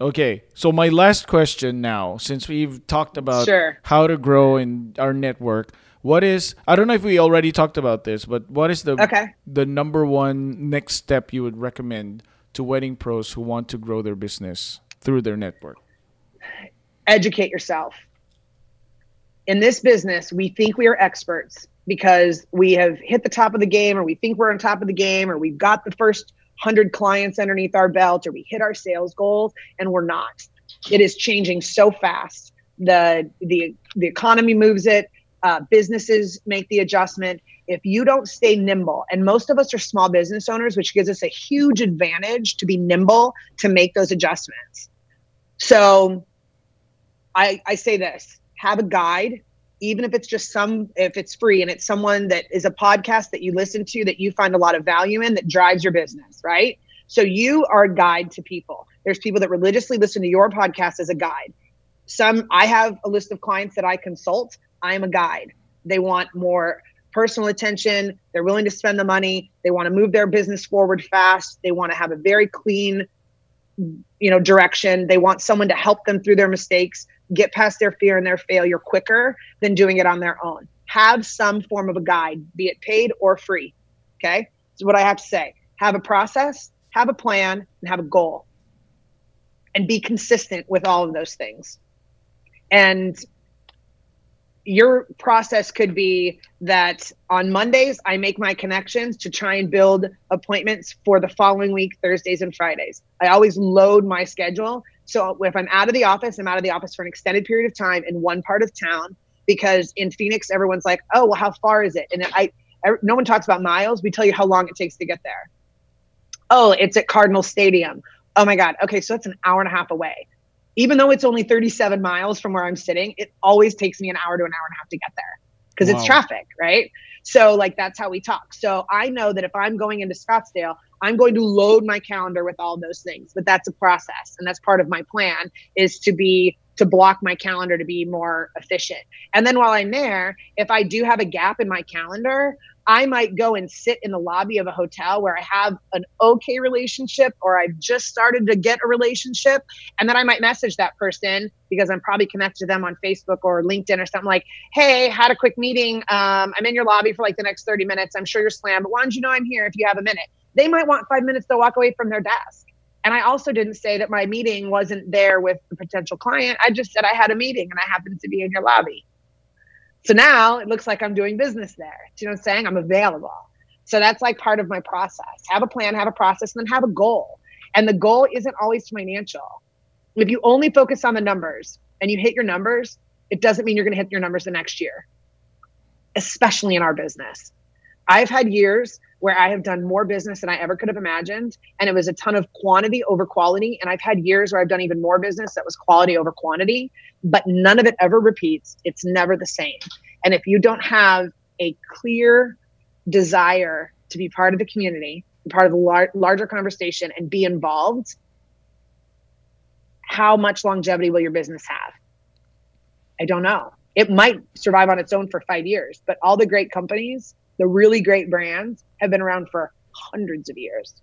Okay, so my last question now, since we've talked about Sure. how to grow in our network, what is I don't know if we already talked about this, but what is the Okay. the number one next step you would recommend to wedding pros who want to grow their business through their network? educate yourself. In this business, we think we are experts because we have hit the top of the game, or we think we're on top of the game, or we've got the first 100 clients underneath our belt, or we hit our sales goals, and we're not. It is changing so fast. The, the, the economy moves it, uh, businesses make the adjustment. If you don't stay nimble, and most of us are small business owners, which gives us a huge advantage to be nimble to make those adjustments. So I, I say this have a guide even if it's just some if it's free and it's someone that is a podcast that you listen to that you find a lot of value in that drives your business right so you are a guide to people there's people that religiously listen to your podcast as a guide some i have a list of clients that i consult i am a guide. They want more personal attention. They're willing to spend the money. They want to move their business forward fast. They want to have a very clean you know direction. They want someone to help them through their mistakes get past their fear and their failure quicker than doing it on their own. Have some form of a guide be it paid or free okay? Is what i have to say. Have a process have a plan and have a goal. And be consistent with all of those things. And your process could be that on Mondays, I make my connections to try and build appointments for the following week, Thursdays and Fridays. I always load my schedule. So if I'm out of the office, I'm out of the office for an extended period of time in one part of town because in Phoenix, everyone's like, oh, well, how far is it? And I, no one talks about miles. We tell you how long it takes to get there. Oh, it's at Cardinal Stadium. Oh my God. Okay, so that's an hour and a half away even though it's only 37 miles from where I'm sitting, it always takes me an hour to an hour and a half to get there because wow. it's traffic, right? So, like, that's how we talk. So, I know that if I'm going into Scottsdale, I'm going to load my calendar with all those things, but that's a process. And that's part of my plan is to be to block my calendar to be more efficient. And then while I'm there, if I do have a gap in my calendar, I might go and sit in the lobby of a hotel where I have an okay relationship or I've just started to get a relationship. And then I might message that person because I'm probably connected to them on Facebook or LinkedIn or something like, hey, had a quick meeting. Um, I'm in your lobby for like the next 30 minutes. I'm sure you're slammed, but why don't you know I'm here if you have a minute? They might want five minutes to walk away from their desk. And I also didn't say that my meeting wasn't there with the potential client. I just said I had a meeting and I happened to be in your lobby. So now it looks like I'm doing business there. Do you know what I'm saying? I'm available. So that's like part of my process. Have a plan, have a process, and then have a goal. And the goal isn't always financial. If you only focus on the numbers and you hit your numbers, it doesn't mean you're going to hit your numbers the next year, especially in our business. I've had years where I have done more business than I ever could have imagined. And it was a ton of quantity over quality. And I've had years where I've done even more business that was quality over quantity, but none of it ever repeats. It's never the same. And if you don't have a clear desire to be part of the community, part of the lar- larger conversation, and be involved, how much longevity will your business have? I don't know. It might survive on its own for five years, but all the great companies the really great brands have been around for hundreds of years.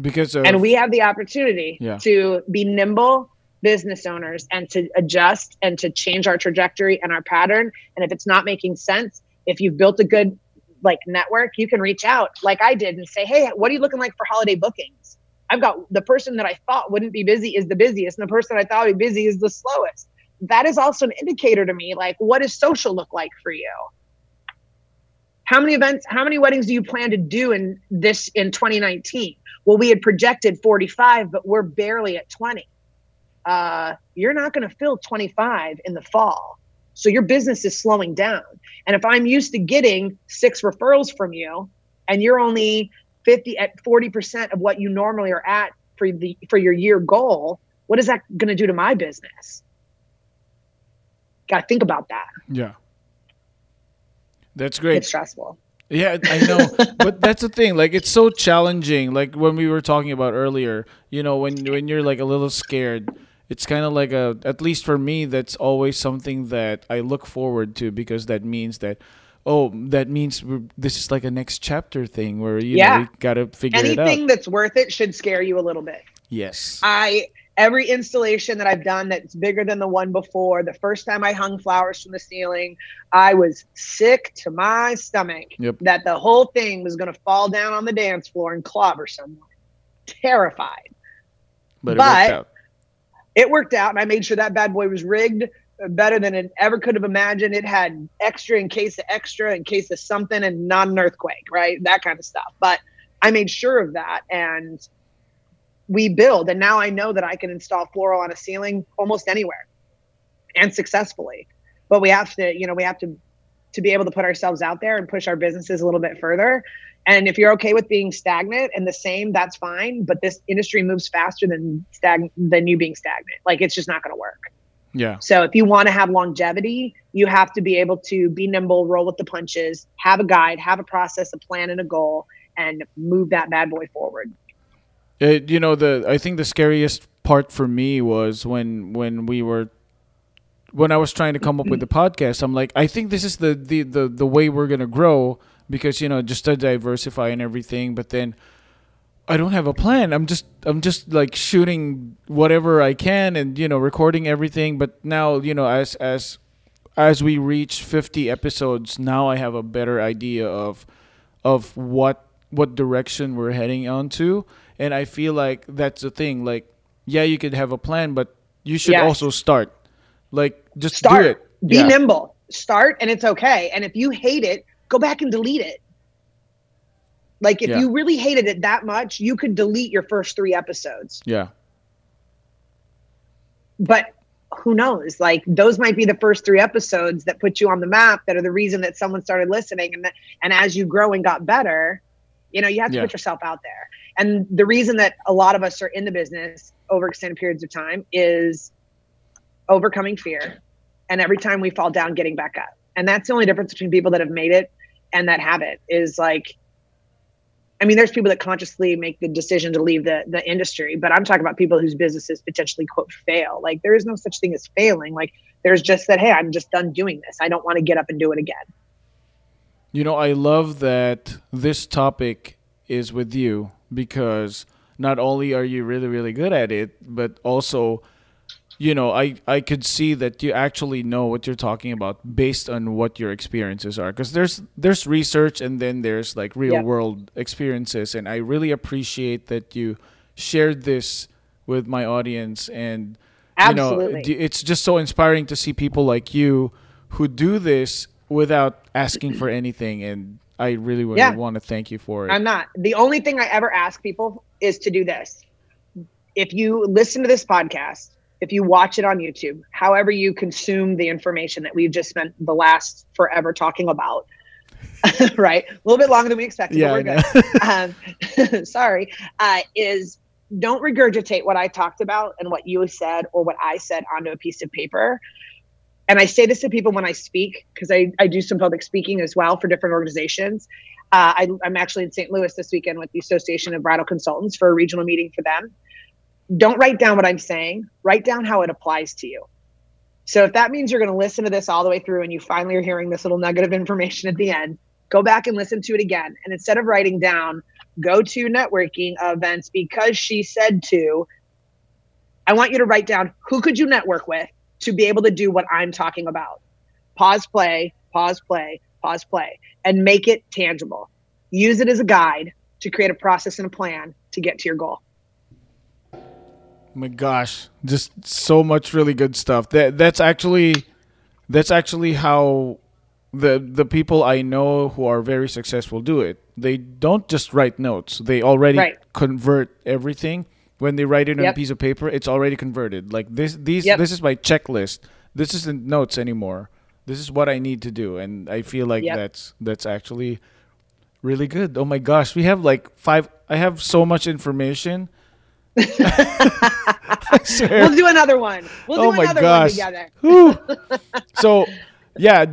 Because of, and we have the opportunity Yeah. to be nimble business owners and to adjust and to change our trajectory and our pattern. And if it's not making sense, if you've built a good like network, you can reach out like I did and say, Hey, what are you looking like for holiday bookings? I've got the person that I thought wouldn't be busy is the busiest, and the person I thought would be busy is the slowest. That is also an indicator to me, like what does social look like for you? How many events, how many weddings do you plan to do in this in 2019? Well, we had projected 45, but we're barely at 20. Uh, you're not going to fill 25 in the fall. So your business is slowing down. And if I'm used to getting six referrals from you and you're only 50 at 40% of what you normally are at for the for your year goal, what is that going to do to my business? Got to think about that. yeah. That's great. It's stressful. Yeah, I know, but that's the thing. Like, it's so challenging. Like when we were talking about earlier, you know, when when you're like a little scared, it's kind of like a. At least for me, that's always something that I look forward to because that means that, oh, that means this is like a next chapter thing where you Yeah. know we gotta figure it out. Anything that's worth it should scare you a little bit. Yes. I every installation that I've done that's bigger than the one before, the first time I hung flowers from the ceiling, I was sick to my stomach Yep. that the whole thing was going to fall down on the dance floor and clobber someone. Terrified. But, but- it worked out. It worked out, and I made sure that bad boy was rigged uh, better than it ever could have imagined. It had extra in case of extra, in case of something, and not an earthquake, right? That kind of stuff. But I made sure of that, and we build, and now I know that I can install floral on a ceiling almost anywhere, and successfully. But we have to, you know, we have to to be able to put ourselves out there and push our businesses a little bit further. And if you're okay with being stagnant and the same, that's fine. But this industry moves faster than stag than you being stagnant. Like it's just not going to work. Yeah. So if you want to have longevity, you have to be able to be nimble, roll with the punches, have a guide, have a process, a plan, and a goal, and move that bad boy forward. It, you know the I think the scariest part for me was when when we were when I was trying to come up with the podcast. I'm like, I think this is the the the, the way we're gonna grow because you know just to diversify and everything. But then I don't have a plan. I'm just I'm just like shooting whatever I can and you know recording everything. But now you know as as as we reach 50 episodes, now I have a better idea of of what what direction we're heading onto and i feel like that's the thing like yeah you could have a plan but you should Yes. also start like just Start. do it Be yeah. nimble. Start, and it's okay. And if you hate it, go back and delete it. Like if Yeah. you really hated it that much, you could delete your first three episodes. yeah but who knows like those might be the first three episodes that put you on the map that are the reason that someone started listening and that, and as you grow and got better you know you have to Yeah. put yourself out there and the reason that a lot of us are in the business over extended periods of time is overcoming fear and every time we fall down getting back up and that's the only difference between people that have made it and that haven't is like I mean, there's people that consciously make the decision to leave the, the industry, but I'm talking about people whose businesses potentially quote fail. Like there is no such thing as failing. Like there's just that, hey, I'm just done doing this. I don't want to get up and do it again. you know i love that this topic is with you because not only are you really really good at it but also you know i i could see that you actually know what you're talking about based on what your experiences are because there's there's research and then there's like real Yeah. world experiences and i really appreciate that you shared this with my audience and you know Absolutely. it's just so inspiring to see people like you who do this without asking for anything and i really, really Yeah. want to thank you for it I'm not. The only thing I ever ask people is to do this. If you listen to this podcast, if you watch it on YouTube, however you consume the information that we've just spent the last forever talking about, right? A little bit longer than we expected, yeah but we're I good. um, sorry, uh, is don't regurgitate what I talked about and what you said or what I said onto a piece of paper. And I say this to people when I speak because I, I do some public speaking as well for different organizations. Uh, I, I'm actually in St. Louis this weekend with the Association of Bridal Consultants for a regional meeting for them. Don't write down what I'm saying, write down how it applies to you. So if that means you're going to listen to this all the way through and you finally are hearing this little nugget of information at the end, go back and listen to it again. And instead of writing down, go to networking events because she said to, I want you to write down who could you network with to be able to do what I'm talking about. Pause, play, pause, play, pause, play, and make it tangible. Use it as a guide to create a process and a plan to get to your goal. Oh my gosh just so much really good stuff that that's actually that's actually how the the people i know who are very successful do it they don't just write notes they already Right. convert everything when they write it on a piece of paper it's already converted like this these Yep. this is my checklist this isn't notes anymore this is what i need to do and i feel like Yep. that's that's actually really good oh my gosh we have like five i have so much information We'll do another one. We'll oh do oh my another gosh. one together. So, yeah,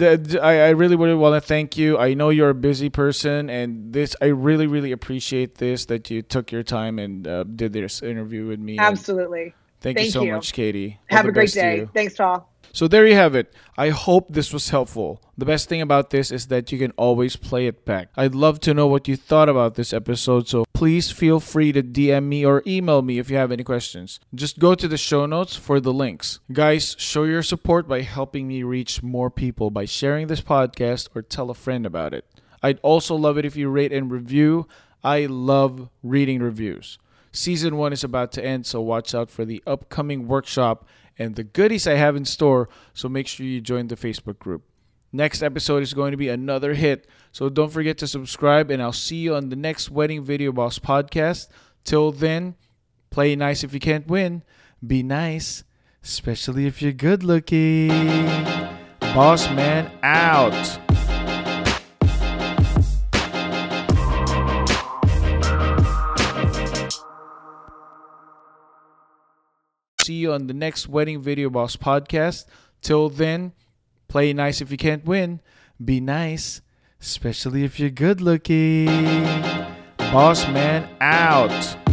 I, I really, really want to thank you. I know you're a busy person, and this I really, really appreciate this that you took your time and uh, did this interview with me. Absolutely. Thank, you so you. much, Katie. Have a great day. Thanks, Paul. So there you have it. I hope this was helpful. The best thing about this is that you can always play it back. I'd love to know what you thought about this episode, so please feel free to DM me or email me if you have any questions. Just go to the show notes for the links. Guys, show your support by helping me reach more people by sharing this podcast or tell a friend about it. I'd also love it if you rate and review. I love reading reviews. Season 1 is about to end, so watch out for the upcoming workshop and the goodies I have in store, so make sure you join the Facebook group. Next episode is going to be another hit, so don't forget to subscribe, and I'll see you on the next Wedding Video Boss podcast. Till then, play nice if you can't win, be nice, especially if you're good looking. Boss Man out. See you on the next Wedding Video Boss podcast. Till then, play nice if you can't win. Be nice, especially if you're good looking. Boss Man out.